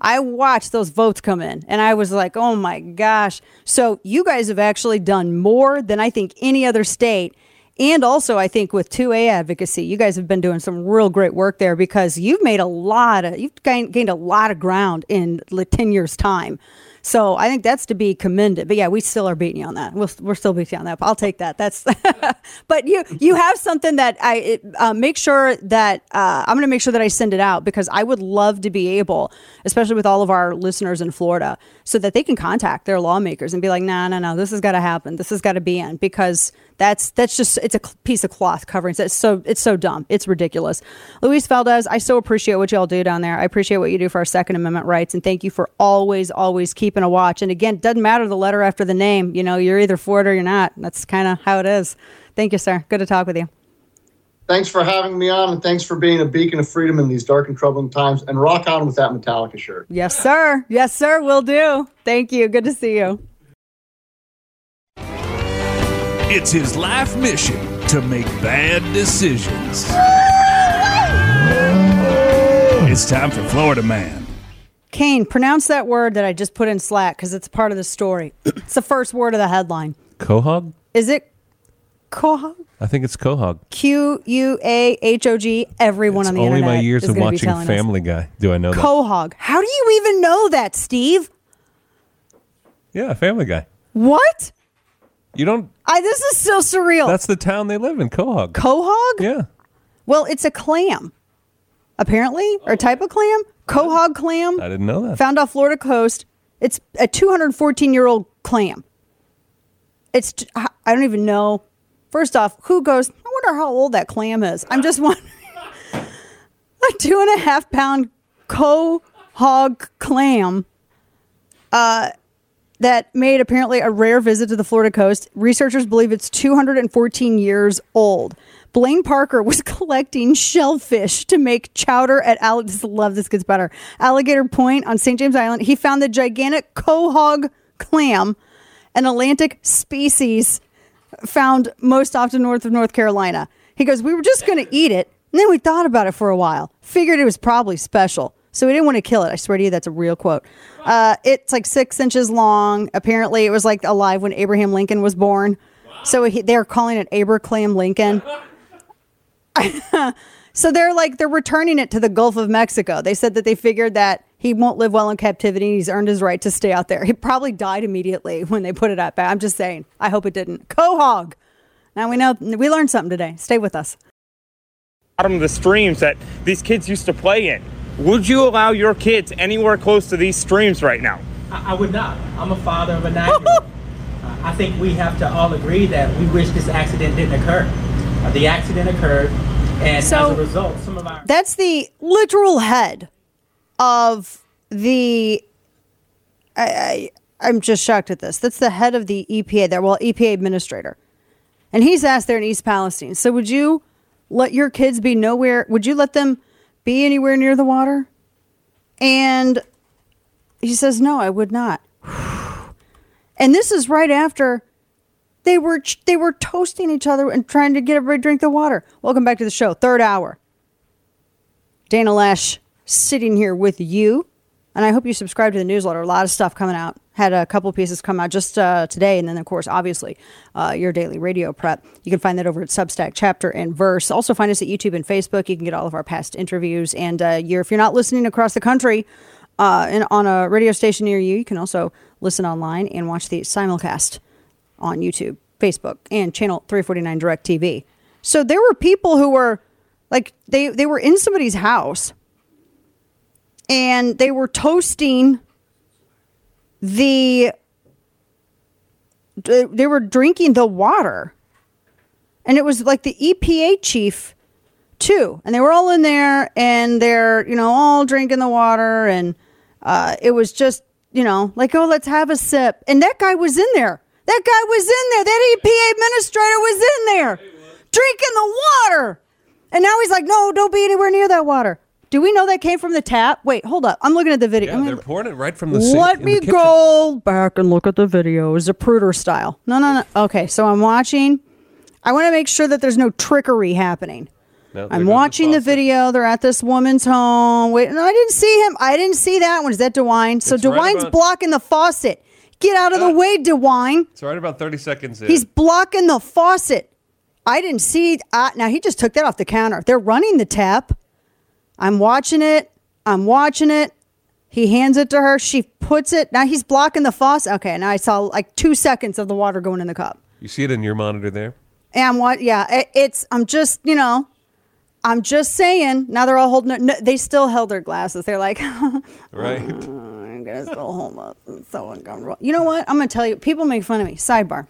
I watched those votes come in, and I was like, "Oh my gosh!" So you guys have actually done more than I think any other state. And also, I think with 2A advocacy, you guys have been doing some real great work there because you've made a lot of, you've gained, gained a lot of ground in like 10 years' time. So I think that's to be commended. But yeah, we still are beating you on that. We'll, we're still beating you on that. I'll take that. That's. but you you have something that I it, uh, make sure that uh, I'm going to make sure that I send it out because I would love to be able, especially with all of our listeners in Florida, so that they can contact their lawmakers and be like, no, no, no, this has got to happen. This has got to be in because that's that's just it's a piece of cloth covering. It's so it's so dumb. It's ridiculous. Luis Valdes, I so appreciate what y'all do down there. I appreciate what you do for our Second Amendment rights, and thank you for always always keeping a watch. And again, doesn't matter the letter after the name. You know, you're either for it or you're not. That's kind of how it is. Thank you, sir. Good to talk with you. Thanks for having me on, and thanks for being a beacon of freedom in these dark and troubling times. And rock on with that Metallica shirt. Yes, sir. Yes, sir. Will do. Thank you. Good to see you. It's his life mission to make bad decisions. It's time for Florida Man. Kane, pronounce that word that I just put in Slack because it's part of the story. it's the first word of the headline. Quahog? Is it Quahog? I think it's Quahog. Q U A H O G. Everyone on the Only internet my years is of gonna be watching telling us. Family Guy do I know that. Quahog. How do you even know that, Steve? yeah, Family Guy. What? You don't. I, this is so surreal. That's the town they live in, Quahog. Quahog? Yeah. Well, it's a clam, apparently, or type of clam. Quahog clam. I didn't know that. Found off Florida coast. It's a 214 year old clam. It's I don't even know. First off, who goes? I wonder how old that clam is. I'm just wondering. a two and a half pound quahog clam uh, that made apparently a rare visit to the Florida coast. Researchers believe it's 214 years old. Blaine Parker was collecting shellfish to make chowder at Al- this, love this gets better. Alligator Point on St. James Island. He found the gigantic quahog clam, an Atlantic species found most often north of North Carolina. He goes, We were just going to eat it. And then we thought about it for a while. Figured it was probably special. So we didn't want to kill it. I swear to you, that's a real quote. Uh, it's like six inches long. Apparently, it was like alive when Abraham Lincoln was born. So he, they're calling it Abraham Lincoln. So they're like, they're returning it to the Gulf of Mexico. They said that they figured that he won't live well in captivity. He's earned his right to stay out there. He probably died immediately when they put it out back. I'm just saying. I hope it didn't. Quahog. Now we know, we learned something today. Stay with us. bottom of the streams that these kids used to play in. Would you allow your kids anywhere close to these streams right now? I, I would not. I'm a father of a nine-year-old. Uh, I think we have to all agree that we wish this accident didn't occur. Uh, the accident occurred, and So- as a result, some of our That's the literal head of the. I, I I'm just shocked at this. That's the head of the EPA. There, well, EPA administrator, and he's asked there in East Palestine. So, would you let your kids be nowhere? Would you let them be anywhere near the water? And he says, no, I would not. And this is right after they were they were toasting each other and trying to get everybody to drink the water. Welcome back to the show, third hour. Dana Loesch sitting here with you. And I hope you subscribe to the newsletter. A lot of stuff coming out. Had a couple pieces come out just uh, today. And then, of course, obviously, uh, your daily radio prep. You can find that over at Substack, Chapter and Verse. Also, find us at YouTube and Facebook. You can get all of our past interviews. And uh, you're, if you're not listening across the country uh, and on a radio station near you, you can also listen online and watch the simulcast on YouTube, Facebook, and channel 349 Direct TV. So there were people who were like they they were in somebody's house and they were toasting the they were drinking the water. And it was like the EPA chief too. And they were all in there and they're, you know, all drinking the water and uh, it was just, you know, like, oh, let's have a sip. And that guy was in there. That guy was in there. That EPA administrator was in there drinking the water. And now he's like, no, don't be anywhere near that water. Do we know that came from the tap? Wait, hold up. I'm looking at the video. Yeah, they're pouring it right from the sink. let me go back and look at the video. Zapruder style. No, no, no. Okay, so I'm watching. I want to make sure that there's no trickery happening. No, I'm goes the watching the, video. They're at this woman's home. Wait, no, I didn't see him. I didn't see that one. Is that DeWine? So It's right DeWine's about- blocking the faucet. Get out of the way, DeWine. It's right about 30 seconds in. He's blocking the faucet. I didn't see. Uh, now he just took that off the counter. They're running the tap. I'm watching it. I'm watching it. He hands it to her. She puts it. Now he's blocking the faucet. Okay. Now I saw like two seconds of the water going in the cup. you see it in your monitor there? And what? Yeah. It, it's. I'm just. You know. I'm just saying. Now they're all holding. No, they still held their glasses. They're like. Right. I'm gonna still hold up. It's so uncomfortable. You know what? I'm gonna tell you. People make fun of me. Sidebar.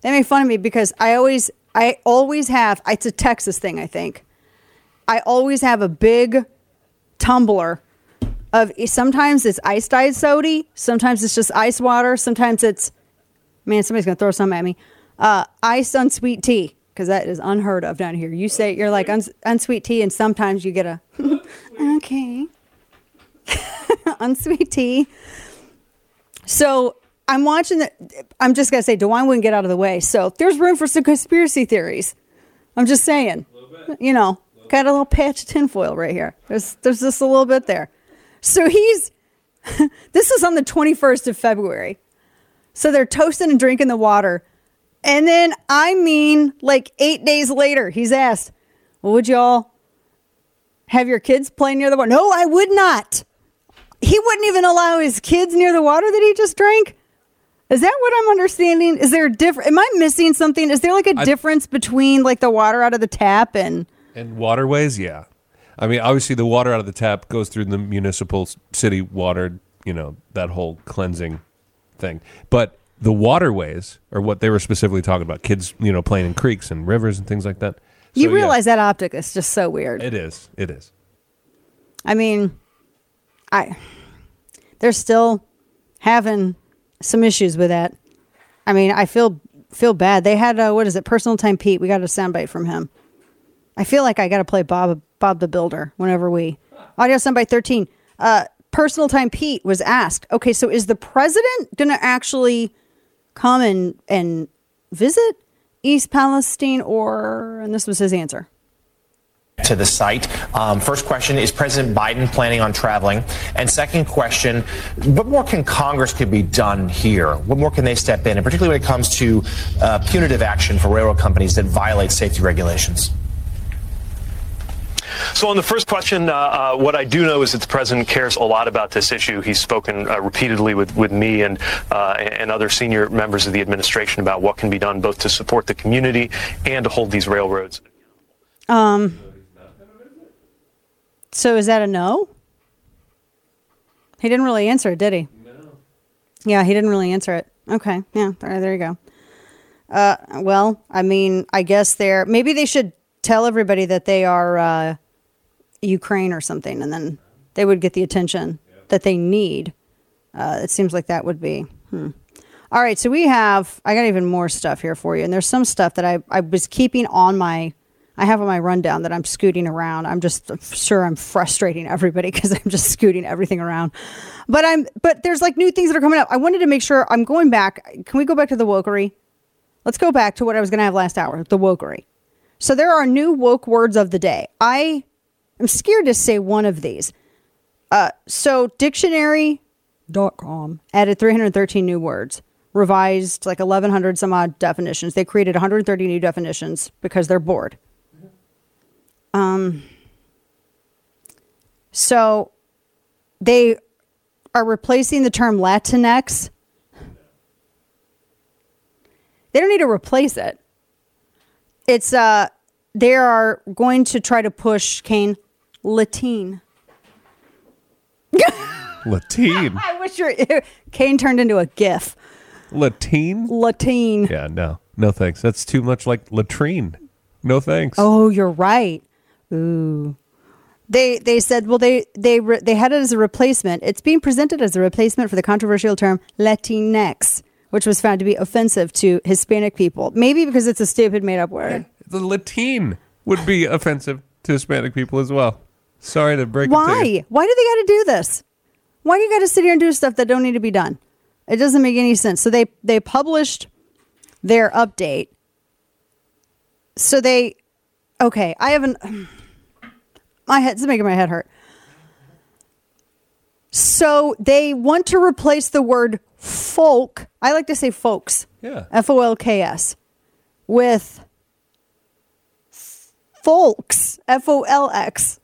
They make fun of me because I always, I always have. It's a Texas thing, I think. I always have a big tumbler of. Sometimes it's iced ice soda. Sometimes it's just ice water. Sometimes it's. Man, somebody's gonna throw something at me. Uh, iced unsweet tea because that is unheard of down here. You say you're like uns- unsweet tea, and sometimes you get a. okay. unsweet tea. So I'm watching that. I'm just gonna say, DeWine wouldn't get out of the way. So there's room for some conspiracy theories. I'm just saying. You know, got a little patch of tinfoil right here. There's there's just a little bit there. So he's. this is on the 21st of February. So they're toasting and drinking the water. And then, I mean, like eight days later, he's asked, well, would y'all have your kids play near the water? No, I would not. He wouldn't even allow his kids near the water that he just drank. Is that what I'm understanding? Is there a difference? Am I missing something? Is there like a I- difference between like the water out of the tap and And waterways, yeah. I mean, obviously, the water out of the tap goes through the municipal city water, you know, that whole cleansing thing. But the waterways are what they were specifically talking about. Kids, you know, playing in creeks and rivers and things like that. you So, yeah, realize that optic is just so weird. it is. It is. I mean, I they're still having some issues with that. I mean, I feel feel bad. They had uh, what is it? Personal time Pete. We got a soundbite from him. I feel like I got to play Bob Bob the Builder whenever we audio soundbite thirteen. Uh, personal time Pete was asked. Okay, so is the president going to actually come and and visit East Palestine, or and this was his answer. to the site. Um, first question is President Biden planning on traveling? And second question, what more can Congress could be done here? What more can they step in, and particularly when it comes to uh, punitive action for railroad companies that violate safety regulations? So, on the first question, uh, uh, what I do know is that the president cares a lot about this issue. He's spoken uh, repeatedly with, with me and uh, and other senior members of the administration about what can be done both to support the community and to hold these railroads. Um. So is that a no? He didn't really answer it, did he? No. Yeah, he didn't really answer it. Okay. Yeah. There, there you go. Uh, well, I mean, I guess they're maybe they should tell everybody that they are uh, Ukraine or something, and then they would get the attention that they need. Uh, it seems like that would be. Hmm. All right, so we have. I got even more stuff here for you, and there's some stuff that I I was keeping on my. I have on my rundown that I'm scooting around. I'm just sure I'm frustrating everybody because I'm just scooting everything around. But I'm but there's like new things that are coming up. I wanted to make sure I'm going back. Can we go back to the wokery? Let's go back to what I was going to have last hour, the wokery. So there are new woke words of the day. I am scared to say one of these. Uh, so dictionary.com added 313 new words, revised like 1100 some odd definitions. They created 130 new definitions because they're bored. Um, so they are replacing the term Latinx. They don't need to replace it it's uh they are going to try to push Kane Latin. Latine. I wish your Kane turned into a GIF. Latine. Latine. Yeah, no. No thanks. That's too much like latrine. No thanks. Oh, you're right. Ooh. They they said well they they re, they had it as a replacement. It's being presented as a replacement for the controversial term Latinx, which was found to be offensive to Hispanic people. Maybe because it's a stupid made up word. The Latine would be offensive to Hispanic people as well. Sorry to break it to. Why? Why do they got to do this? Why do you got to sit here and do stuff that don't need to be done? It doesn't make any sense. So they they published their update. So they okay, I haven't my head's making my head hurt. So they want to replace the word folk. I like to say folks. Yeah. F O L K S with folks. F O L X.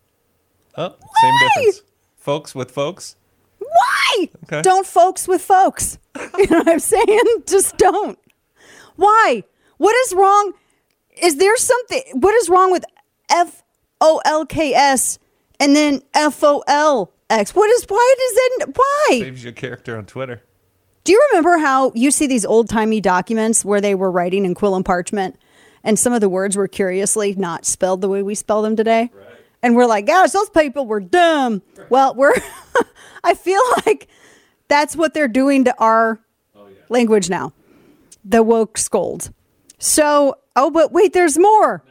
Oh, same difference. Folks with folks. Why? Okay. Don't folks with folks. You know what I'm saying? Just don't. Why? What is wrong? Is there something? What is wrong with F O L K S and then F O L X? What is? Why does that? Why? Saves your character on Twitter. Do you remember how you see these old timey documents where they were writing in quill and parchment, and some of the words were curiously not spelled the way we spell them today? And we're like, gosh, those people were dumb. Well, we're, I feel like that's what they're doing to our language now. The woke scolds. So, oh, but wait, there's more.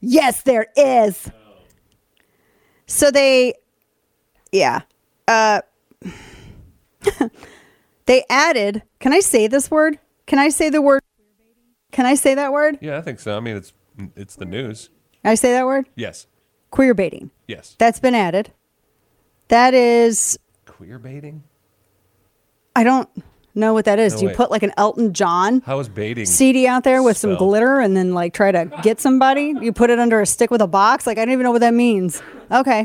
Yes, there is. So they, yeah. Uh, they added, can I say this word? Can I say the word? Can I say that word? Yeah, I think so. I mean, it's it's the news. Can I say that word? Yes. Queer baiting. Yes. That's been added. That is, Queer baiting? I don't know what that is. No, Do you wait. put like an Elton John How is baiting? CD out there with some spelled? glitter and then like try to get somebody? You put it under a stick with a box? Like, I don't even know what that means. Okay.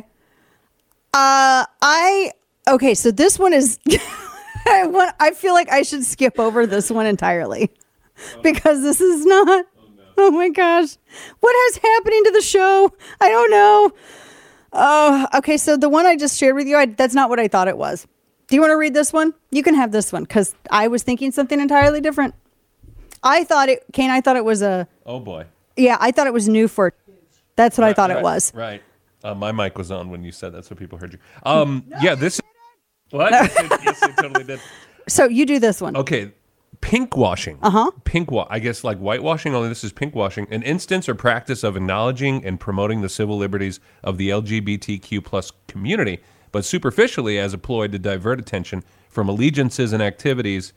Uh, I, okay, so this one is, I, want, I feel like I should skip over this one entirely because this is not, oh my gosh. What is happening to the show? I don't know. Oh, okay. So the one I just shared with you, I, that's not what I thought it was. Do you want to read this one? You can have this one because I was thinking something entirely different. I thought it, Kane, I thought it was a, Oh boy. yeah, I thought it was new for, that's what I thought Right, it was. Right. Uh, my mic was on when you said that, so people heard you. Um, yeah, this. What? Yes, yes, it totally did. So you do this one. Okay, pink washing. Uh huh. Pink wa- I guess like whitewashing, only this is pink washing. An instance or practice of acknowledging and promoting the civil liberties of the LGBTQ plus community, but superficially as employed to divert attention from allegiances and activities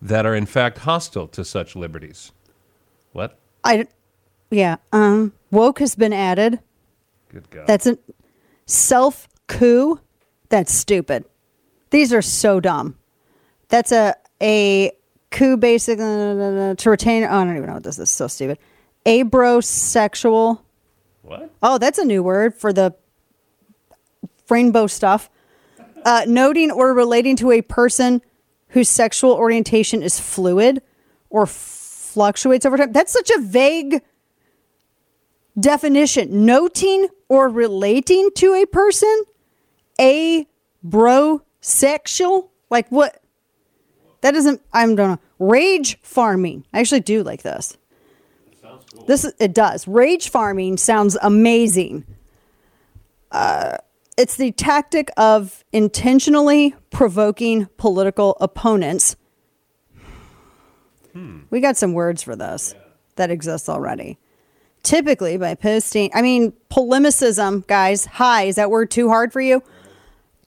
that are in fact hostile to such liberties. What? I, yeah. Um, woke has been added. Good God. That's a self coup. That's stupid. These are so dumb. That's a a coup basic uh, to retain. Oh, I don't even know what this is. So stupid. Abrosexual. What? Oh, that's a new word for the rainbow stuff. Uh, noting or relating to a person whose sexual orientation is fluid or fluctuates over time. That's such a vague definition. Noting or relating to a person, a brosexual. Like what? That doesn't. I don't know. Rage farming. I actually do like this. This it does. Rage farming sounds amazing. Uh, it's the tactic of intentionally provoking political opponents. We got some words for this that exists already. Typically, by posting, I mean, polemicism, guys. Hi, is that word too hard for you?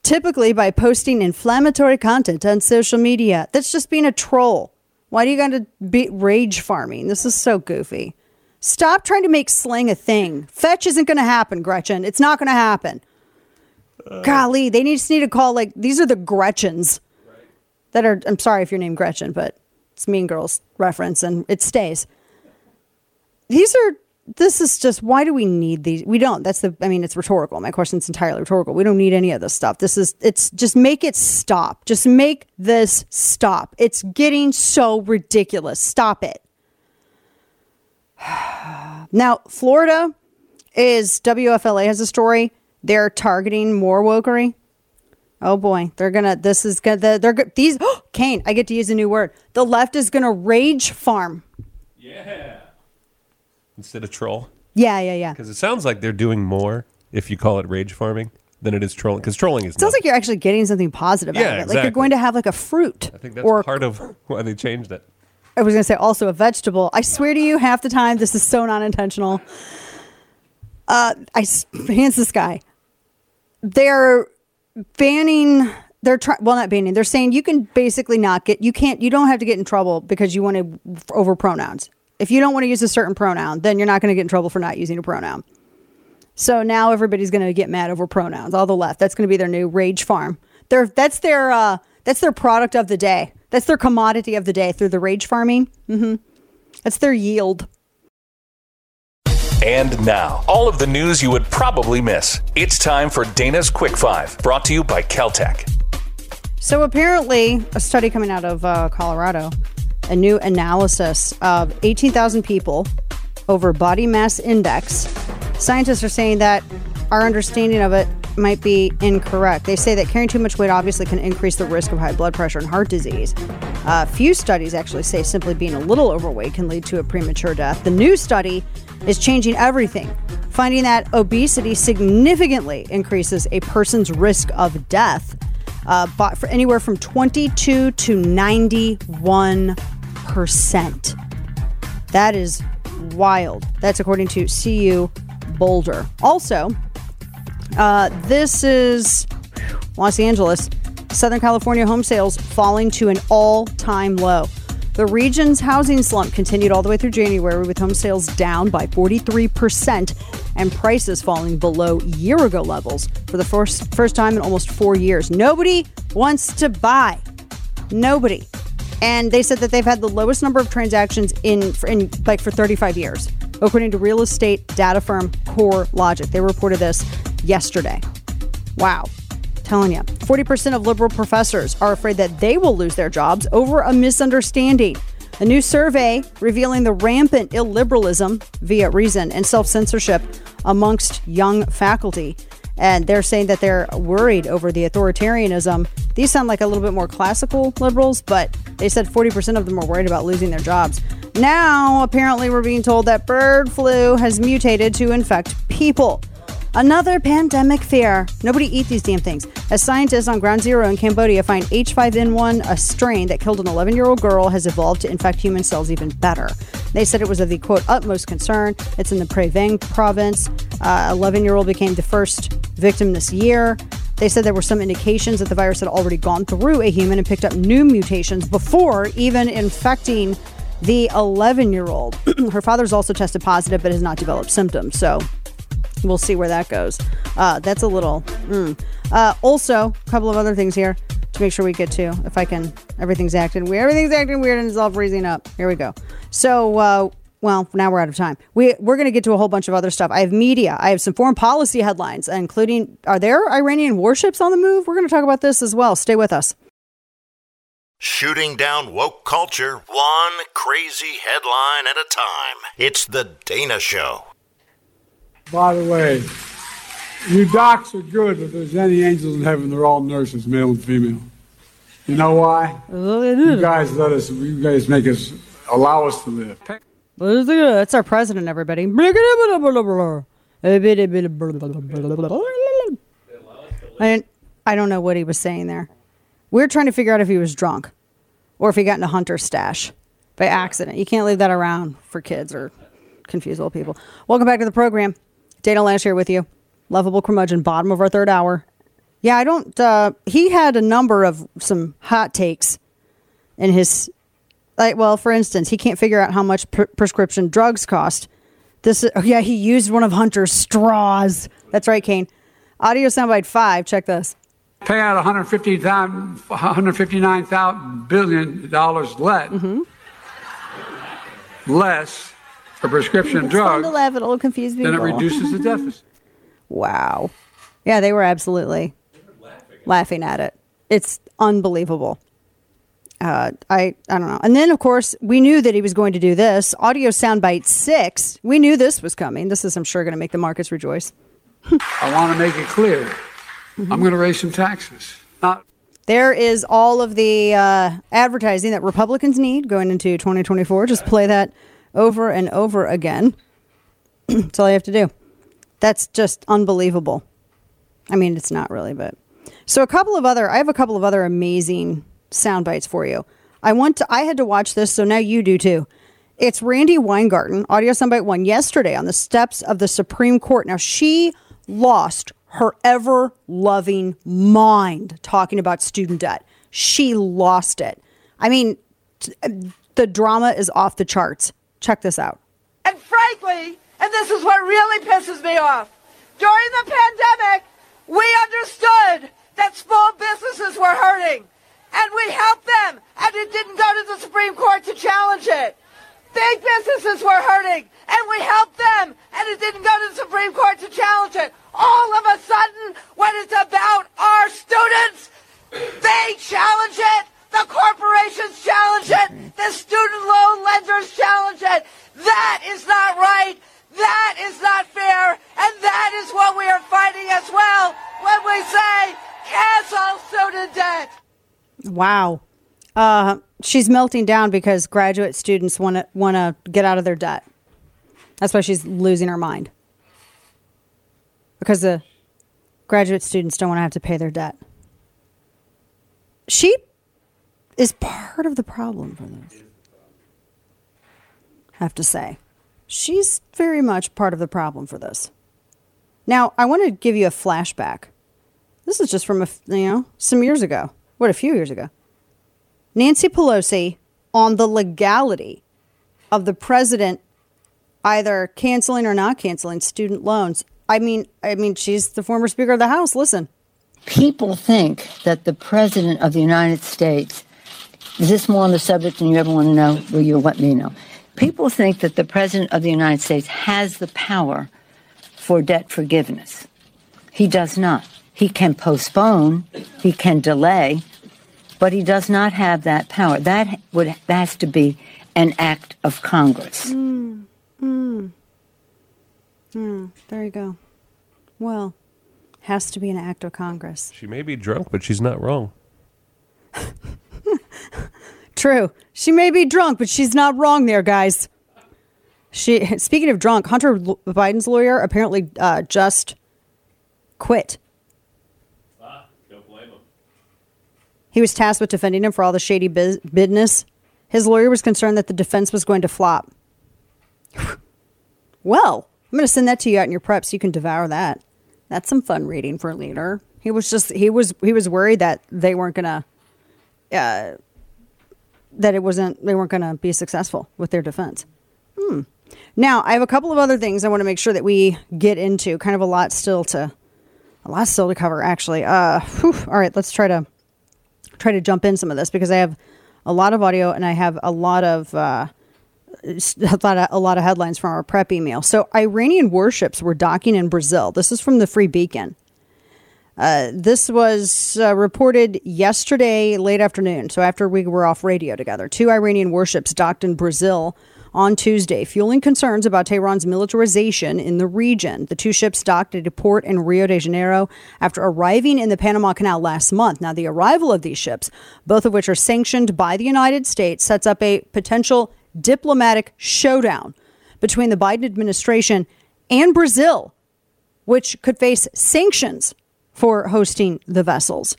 Typically, by posting inflammatory content on social media. That's just being a troll. Why do you got to be rage farming? This is so goofy. Stop trying to make slang a thing. Fetch isn't going to happen, Gretchen. It's not going to happen. Golly, they need, just need to call like these are the Gretchens that are. I'm sorry if you're named Gretchen, but it's Mean Girls reference and it stays. These are. This is just why do we need these? We don't. That's the. I mean, it's rhetorical. My question's entirely rhetorical. We don't need any of this stuff. This is. It's just make it stop. Just make this stop. It's getting so ridiculous. Stop it. Now, Florida is WFLA has a story. They're targeting more wokery. Oh boy, they're gonna. This is gonna. They're these. Kane, I get to use a new word. The left is gonna rage farm. Yeah. Instead of troll. Yeah, yeah, yeah. Because it sounds like they're doing more if you call it rage farming than it is trolling. Because trolling is. It sounds like you're actually getting something positive out Yeah, of it. Like exactly. you're going to have like a fruit. I think that's or part of why they changed it. I was going to say also a vegetable. I swear to you, half the time this is so non intentional. Uh, I hands this guy. They're banning. They're try- well, not banning. They're saying you can basically not get. You can't. You don't have to get in trouble because you want to over pronouns. If you don't want to use a certain pronoun, then you're not going to get in trouble for not using a pronoun. So now everybody's going to get mad over pronouns. All the left. That's going to be their new rage farm. Their that's their uh, that's their product of the day. That's their commodity of the day through the rage farming. hmm That's their yield. And now, all of the news you would probably miss. It's time for Dana's Quick Five, brought to you by KelTec. So apparently, a study coming out of uh, Colorado, a new analysis of 18,000 people over body mass index. Scientists are saying that our understanding of it might be incorrect. They say that carrying too much weight obviously can increase the risk of high blood pressure and heart disease. Uh, few studies actually say simply being a little overweight can lead to a premature death. The new study is changing everything, finding that obesity significantly increases a person's risk of death uh, for anywhere from 22 to 91 percent. That is wild. That's according to CU Boulder. Also, uh, this is Los Angeles. Southern California home sales falling to an all time low. The region's housing slump continued all the way through January with home sales down by 43% and prices falling below year ago levels for the first, first time in almost four years. Nobody wants to buy. Nobody. And they said that they've had the lowest number of transactions in, in like for 35 years, according to real estate data firm Core Logic. They reported this yesterday. Wow. Telling you, 40% of liberal professors are afraid that they will lose their jobs over a misunderstanding. A new survey revealing the rampant illiberalism via reason and self censorship amongst young faculty. And they're saying that they're worried over the authoritarianism. These sound like a little bit more classical liberals, but they said 40% of them are worried about losing their jobs. Now, apparently, we're being told that bird flu has mutated to infect people. Another pandemic fear. Nobody eat these damn things. As scientists on Ground Zero in Cambodia find H5N1, a strain that killed an 11 year old girl, has evolved to infect human cells even better. They said it was of the quote utmost concern. It's in the Prey Veng province. Uh, 11 year old became the first victim this year. They said there were some indications that the virus had already gone through a human and picked up new mutations before even infecting the 11 year old. Her father's also tested positive but has not developed symptoms. So we'll see where that goes. Uh, that's a little. Mm. Uh, also, a couple of other things here to make sure we get to. If I can, everything's acting weird. Everything's acting weird and it's all freezing up. Here we go. So, uh, well, now we're out of time. We we're going to get to a whole bunch of other stuff. I have media. I have some foreign policy headlines, including are there Iranian warships on the move? We're going to talk about this as well. Stay with us. Shooting down woke culture, one crazy headline at a time. It's the Dana Show. By the way, you docs are good, but if there's any angels in heaven, they're all nurses, male and female. You know why? You guys let us, you guys make us, allow us to live. That's our president, everybody. I, I don't know what he was saying there. We are trying to figure out if he was drunk or if he got into Hunter's stash by accident. You can't leave that around for kids or confuse old people. Welcome back to the program. Dana Loesch here with you. Lovable curmudgeon, bottom of our third hour. Yeah, I don't. Uh, he had a number of some hot takes in his. Like, well, for instance, he can't figure out how much pre- prescription drugs cost. This, oh yeah, he used one of Hunter's straws. That's right, Kane. Audio soundbite five. Check this. Pay out 150, 159,000 billion dollars less, less for prescription fun to laugh. It'll confuse people. then it reduces the deficit. Wow. Yeah, they were absolutely laughing at it. It's unbelievable. Uh, I I don't know. And then of course we knew that he was going to do this audio soundbite six. We knew this was coming. This is I'm sure going to make the markets rejoice. I want to make it clear. I'm going to raise some taxes. Not There is all of the uh, advertising that Republicans need going into 2024. Just play that over and over again. That's all you have to do. That's just unbelievable. I mean, it's not really, but so a couple of other. I have a couple of other amazing sound bites for you. I want to. I had to watch this, so now you do too. It's Randi Weingarten, audio soundbite one yesterday on the steps of the Supreme Court. Now she lost her ever loving mind talking about student debt. She lost it. I mean, the drama is off the charts. Check this out. And frankly, and this is what really pisses me off, during the pandemic, we understood that small businesses were hurting. And we helped them. And it didn't go to the Supreme Court to challenge it. Big businesses were hurting. And we helped them. And it didn't go to the Supreme Court to challenge it. All of a sudden, when it's about our students, they challenge it. The corporations challenge it. The student loan lenders challenge it. That is not right. That is not fair. And that is what we are fighting as well when we say cancel student debt. Wow. Uh, she's melting down because graduate students want to want to get out of their debt. That's why she's losing her mind. Because the graduate students don't want to have to pay their debt. She is part of the problem for this. Have to say. She's very much part of the problem for this. Now, I want to give you a flashback. This is just from a, you know, some years ago. What, a few years ago. Nancy Pelosi on the legality of the president either canceling or not canceling student loans. I mean, I mean, she's the former Speaker of the House. Listen. People think that the President of the United States, is this more on the subject than you ever want to know? Will you let me know? People think that the President of the United States has the power for debt forgiveness. He does not. He can postpone, he can delay, but he does not have that power. That would that has to be an act of Congress. Mm, mm. Mm, there you go. Well, has to be an act of Congress. She may be drunk, but she's not wrong. True. She may be drunk, but she's not wrong there, guys. She speaking of drunk, Hunter Biden's lawyer apparently uh, just quit. He was tasked with defending him for all the shady business. His lawyer was concerned that the defense was going to flop. well, I'm going to send that to you out in your prep so you can devour that. That's some fun reading for a leader. He was just he was he was worried that they weren't going to uh, that it wasn't they weren't going to be successful with their defense. Hmm. Now, I have a couple of other things I want to make sure that we get into. Kind of a lot still to a lot still to cover actually. Uh whew. all right, let's try to try to jump in some of this because I have a lot of audio and I have a lot of uh, a lot of a lot of headlines from our prep email. So Iranian warships were docking in Brazil. This is from the Free Beacon. Uh, this was uh, reported yesterday late afternoon. So after we were off radio together, two Iranian warships docked in Brazil on Tuesday, fueling concerns about Tehran's militarization in the region. The two ships docked at a port in Rio de Janeiro after arriving in the Panama Canal last month. Now, the arrival of these ships, both of which are sanctioned by the United States, sets up a potential diplomatic showdown between the Biden administration and Brazil, which could face sanctions for hosting the vessels.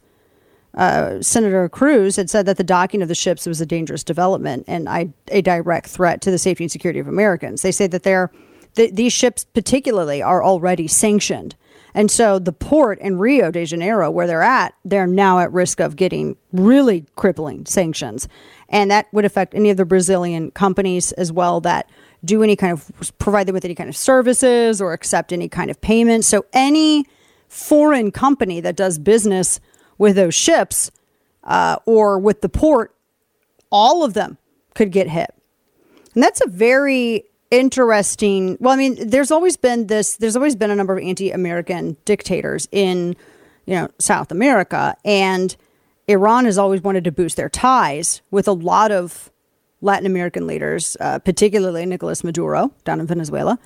Uh, Senator Cruz had said that the docking of the ships was a dangerous development and I, a direct threat to the safety and security of Americans. They say that they're, th- these ships, particularly, are already sanctioned. And so the port in Rio de Janeiro, where they're at, they're now at risk of getting really crippling sanctions. And that would affect any of the Brazilian companies as well that do any kind of provide them with any kind of services or accept any kind of payment. So any foreign company that does business with those ships uh, or with the port, all of them could get hit. And that's a very interesting. Well, I mean, there's always been this. There's always been a number of anti-American dictators in, you know, South America, and Iran has always wanted to boost their ties with a lot of Latin American leaders, uh, particularly Nicolas Maduro down in Venezuela.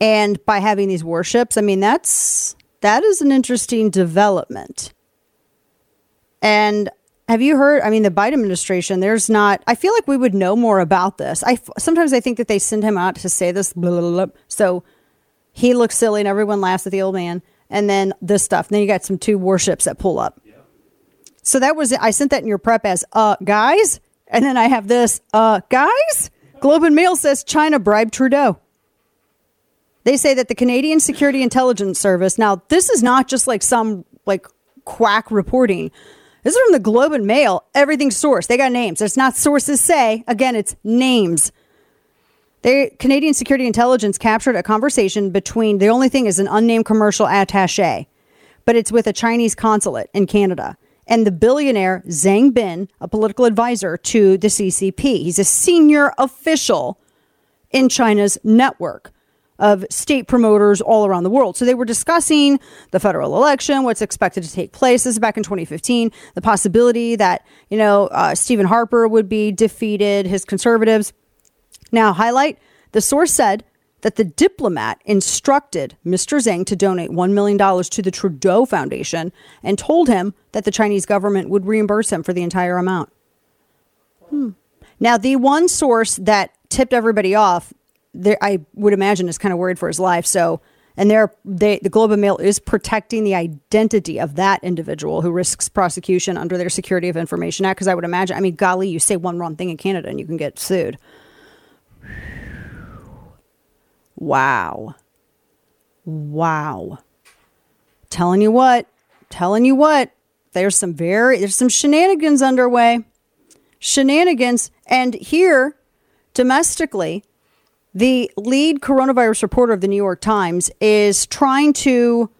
And by having these warships, I mean that's that is an interesting development. And have you heard? I mean, the Biden administration. There's not. I feel like we would know more about this. I sometimes I think that they send him out to say this, blah, blah, blah, so he looks silly and everyone laughs at the old man. And then this stuff. And then you got some two warships that pull up. So that was. I sent that in your prep as uh guys, and then I have this uh guys. Globe and Mail says China bribed Trudeau. They say that the Canadian Security Intelligence Service. Now, this is not just like some like quack reporting. This is from the Globe and Mail. Everything's sourced. They got names. It's not sources say. Again, it's names. The Canadian Security Intelligence captured a conversation between the only thing is an unnamed commercial attaché, but it's with a Chinese consulate in Canada. And the billionaire Zhang Bin, a political advisor to the CCP. He's a senior official in China's network of state promoters all around the world. So they were discussing the federal election, what's expected to take place. This is back in 2015. The possibility that, you know, uh, Stephen Harper would be defeated, his conservatives. Now, highlight the source said that the diplomat instructed Mr. Zhang to donate $1 million to the Trudeau Foundation and told him that the Chinese government would reimburse him for the entire amount. Hmm. Now, the one source that tipped everybody off, there, I would imagine, is kind of worried for his life. So, and they're, they, the Globe and Mail is protecting the identity of that individual who risks prosecution under their Security of Information Act. Because I would imagine, I mean, golly, you say one wrong thing in Canada and you can get sued. Wow. Wow. Telling you what, telling you what, there's some very, there's some shenanigans underway. Shenanigans. And here, domestically, the lead coronavirus reporter of the New York Times is trying to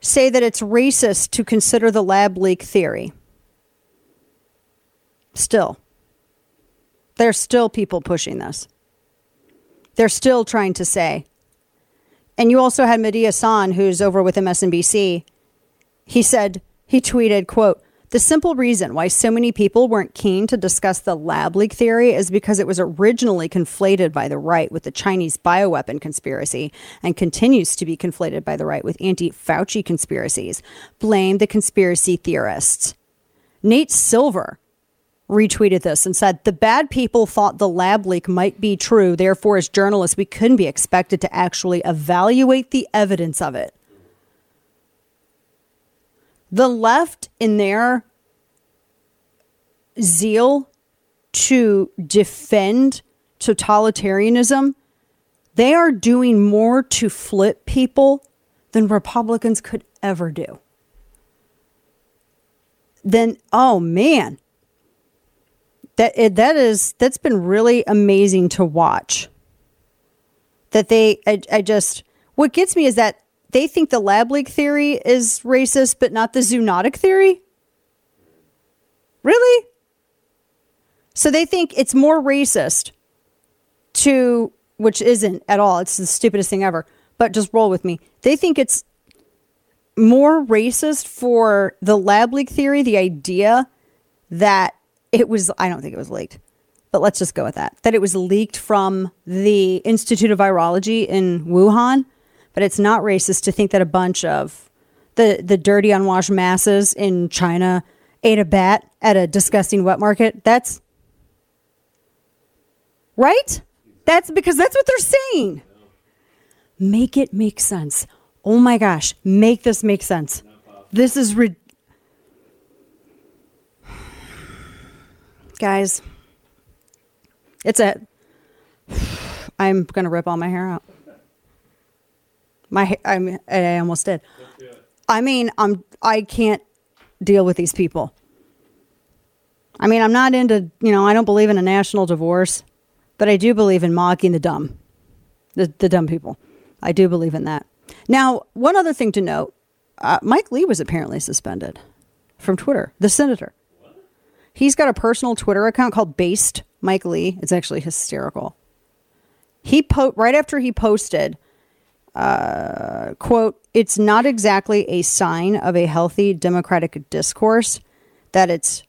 say that it's racist to consider the lab leak theory. Still, there's still people pushing this. They're still trying to say. And you also had Mehdi Hasan, who's over with MSNBC. He said, he tweeted, quote, the simple reason why so many people weren't keen to discuss the lab leak theory is because it was originally conflated by the right with the Chinese bioweapon conspiracy and continues to be conflated by the right with anti Fauci conspiracies. Blame the conspiracy theorists. Nate Silver retweeted this and said, The bad people thought the lab leak might be true. Therefore, as journalists, we couldn't be expected to actually evaluate the evidence of it. The left, in their zeal to defend totalitarianism, they are doing more to flip people than Republicans could ever do. Then, oh man, that that is that's been really amazing to watch. That they, I, I just what gets me is that they think the lab leak theory is racist, but not the zoonotic theory. Really? So they think it's more racist to, which isn't at all. It's the stupidest thing ever. But just roll with me. They think it's more racist for the lab leak theory, the idea that it was, I don't think it was leaked, but let's just go with that, that it was leaked from the Institute of Virology in Wuhan. But it's not racist to think that a bunch of the, the dirty, unwashed masses in China ate a bat at a disgusting wet market. That's right? That's because that's what they're saying. Make it make sense. Oh my gosh, make this make sense. This is rid- Guys, it's a I'm to rip all my hair out. My I'm I almost did. I mean, I'm I can't deal with these people. I mean, I'm not into, you know, I don't believe in a national divorce, but I do believe in mocking the dumb, the, the dumb people. I do believe in that. Now, one other thing to note uh, Mike Lee was apparently suspended from Twitter, the senator. He's got a personal Twitter account called Based Mike Lee. It's actually hysterical. He po- right after he posted, uh, quote, it's not exactly a sign of a healthy democratic discourse that it's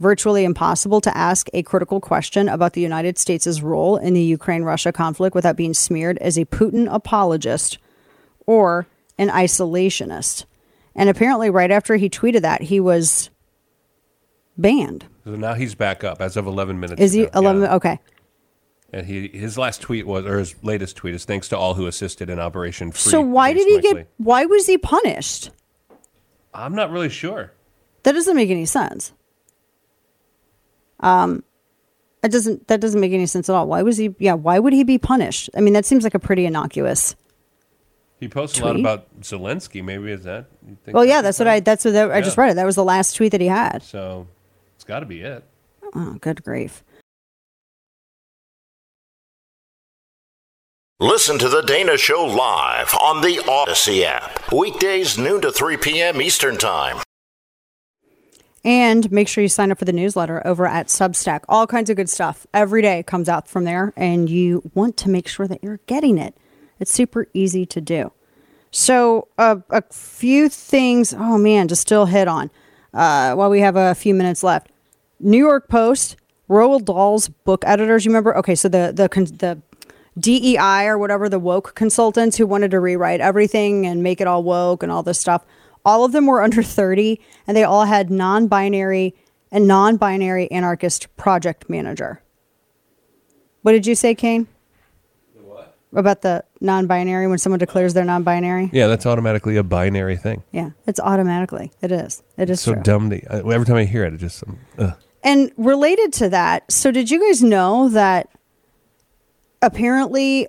virtually impossible to ask a critical question about the United States' role in the Ukraine Russia conflict without being smeared as a Putin apologist or an isolationist. And apparently, right after he tweeted that, he was banned. So now he's back up as of 11 minutes. Is he 11? Yeah. Okay. And he his last tweet was, or his latest tweet is, thanks to all who assisted in Operation Free. So why did he get? Why was he punished? I'm not really sure. That doesn't make any sense. Um, it doesn't. That doesn't make any sense at all. Why was he? Yeah. Why would he be punished? I mean, that seems like a pretty innocuous. He posted a lot about Zelensky. Maybe is that? you think Well, yeah. that's what I. That's what that, I just read it. That was the last tweet that he had. So it's got to be it. Oh, good grief. Listen to The Dana Show live on the Audacy app. Weekdays, noon to 3 p.m. Eastern Time. And make sure you sign up for the newsletter over at Substack. All kinds of good stuff every day comes out from there, and you want to make sure that you're getting it. It's super easy to do. So, uh, a few things, oh man, to still hit on uh, while we have a few minutes left. New York Post, Roald Dahl's book editors. You remember? Okay, so the the the DEI or whatever the woke consultants who wanted to rewrite everything and make it all woke and all this stuff. All of them were under 30 and they all had non-binary and non-binary anarchist project manager. What did you say, Kane? what? About the non-binary when someone declares they're non-binary? Yeah, that's automatically a binary thing. Yeah, it's automatically. It is. It is so true. dumb. To, every time I hear it, it just um. And related to that, so did you guys know that apparently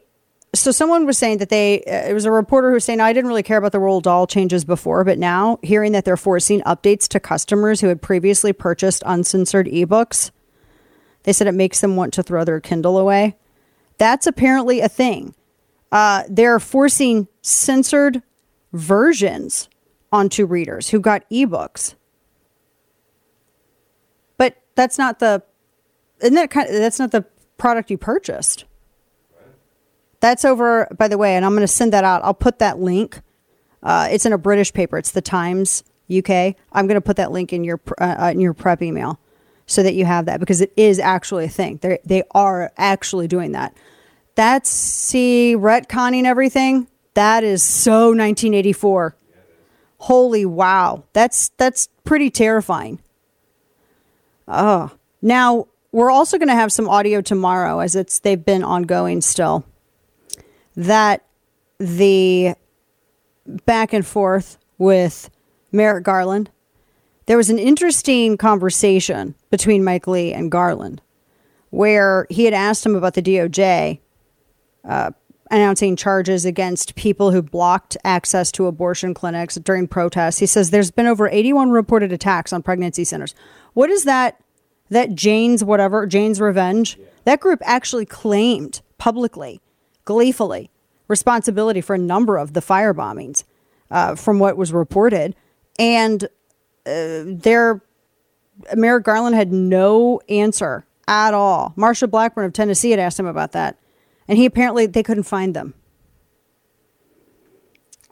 so someone was saying that they uh, it was a reporter who was saying I didn't really care about the Roald Dahl changes before, but now hearing that they're forcing updates to customers who had previously purchased uncensored ebooks, they said it makes them want to throw their Kindle away. That's apparently a thing. Uh, they're forcing censored versions onto readers who got ebooks. But that's not the isn't that kind of, that's not the product you purchased. That's over by the way, and I'm going to send that out. I'll put that link. Uh, it's in a British paper. It's the Times UK. I'm going to put that link in your uh, uh, in your prep email so that you have that because it is actually a thing. They they are actually doing that. That's see retconning everything. That is so 1984. Holy wow. That's that's pretty terrifying. Oh. Now, we're also going to have some audio tomorrow as it's they've been ongoing still. That the back and forth with Merrick Garland. There was an interesting conversation between Mike Lee and Garland where he had asked him about the DOJ uh, announcing charges against people who blocked access to abortion clinics during protests. He says there's been over 81 reported attacks on pregnancy centers. What is that? That Jane's whatever, Jane's Revenge? That group actually claimed publicly, gleefully, responsibility for a number of the fire bombings uh, from what was reported. And uh, their Merrick Garland had no answer at all. Marsha Blackburn of Tennessee had asked him about that, and he apparently they couldn't find them.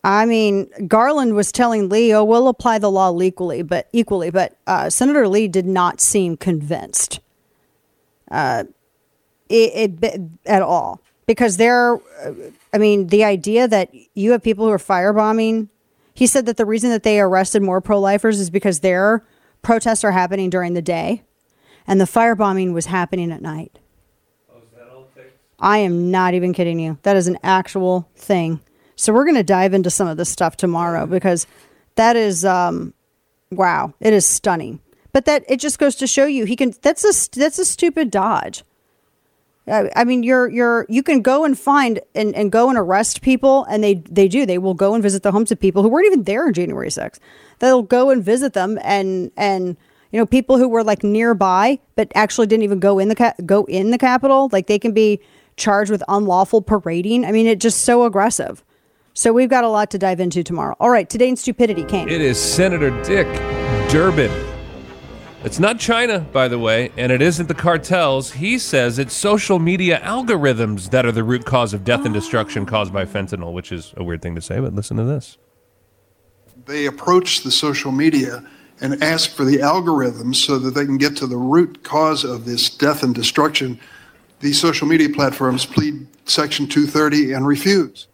I mean, Garland was telling Lee, "Oh, we'll apply the law equally," but equally, but uh, Senator Lee did not seem convinced, uh, it, it at all because they're. I mean, the idea that you have people who are firebombing. He said that the reason that they arrested more pro-lifers is because their protests are happening during the day, and the firebombing was happening at night. I am not even kidding you. That is an actual thing. So we're going to dive into some of this stuff tomorrow because that is um wow, it is stunning. But that it just goes to show you he can that's a that's a stupid dodge. I mean, you're you're you can go and find and, and go and arrest people, and they they do. They will go and visit the homes of people who weren't even there on January 6th. They'll go and visit them, and and you know people who were like nearby, but actually didn't even go in the go in the Capitol. Like they can be charged with unlawful parading. I mean, it's just so aggressive. So we've got a lot to dive into tomorrow. All right, today in stupidity, Kane. It is Senator Dick Durbin. It's not China, by the way, and it isn't the cartels. He says it's social media algorithms that are the root cause of death and destruction caused by fentanyl, which is a weird thing to say, but listen to this. they approach the social media and ask for the algorithms so that they can get to the root cause of this death and destruction. These social media platforms plead Section 230 and refuse.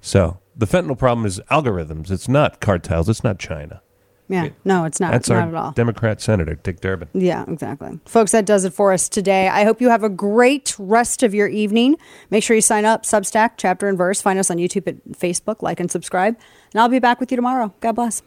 So the fentanyl problem is algorithms. It's not cartels. It's not China. Yeah, no, it's not. That's not our at all. Democrat Senator, Dick Durbin. Yeah, exactly. Folks, that does it for us today. I hope you have a great rest of your evening. Make sure you sign up, Substack, Chapter and Verse. Find us on YouTube and Facebook, like and subscribe. And I'll be back with you tomorrow. God bless.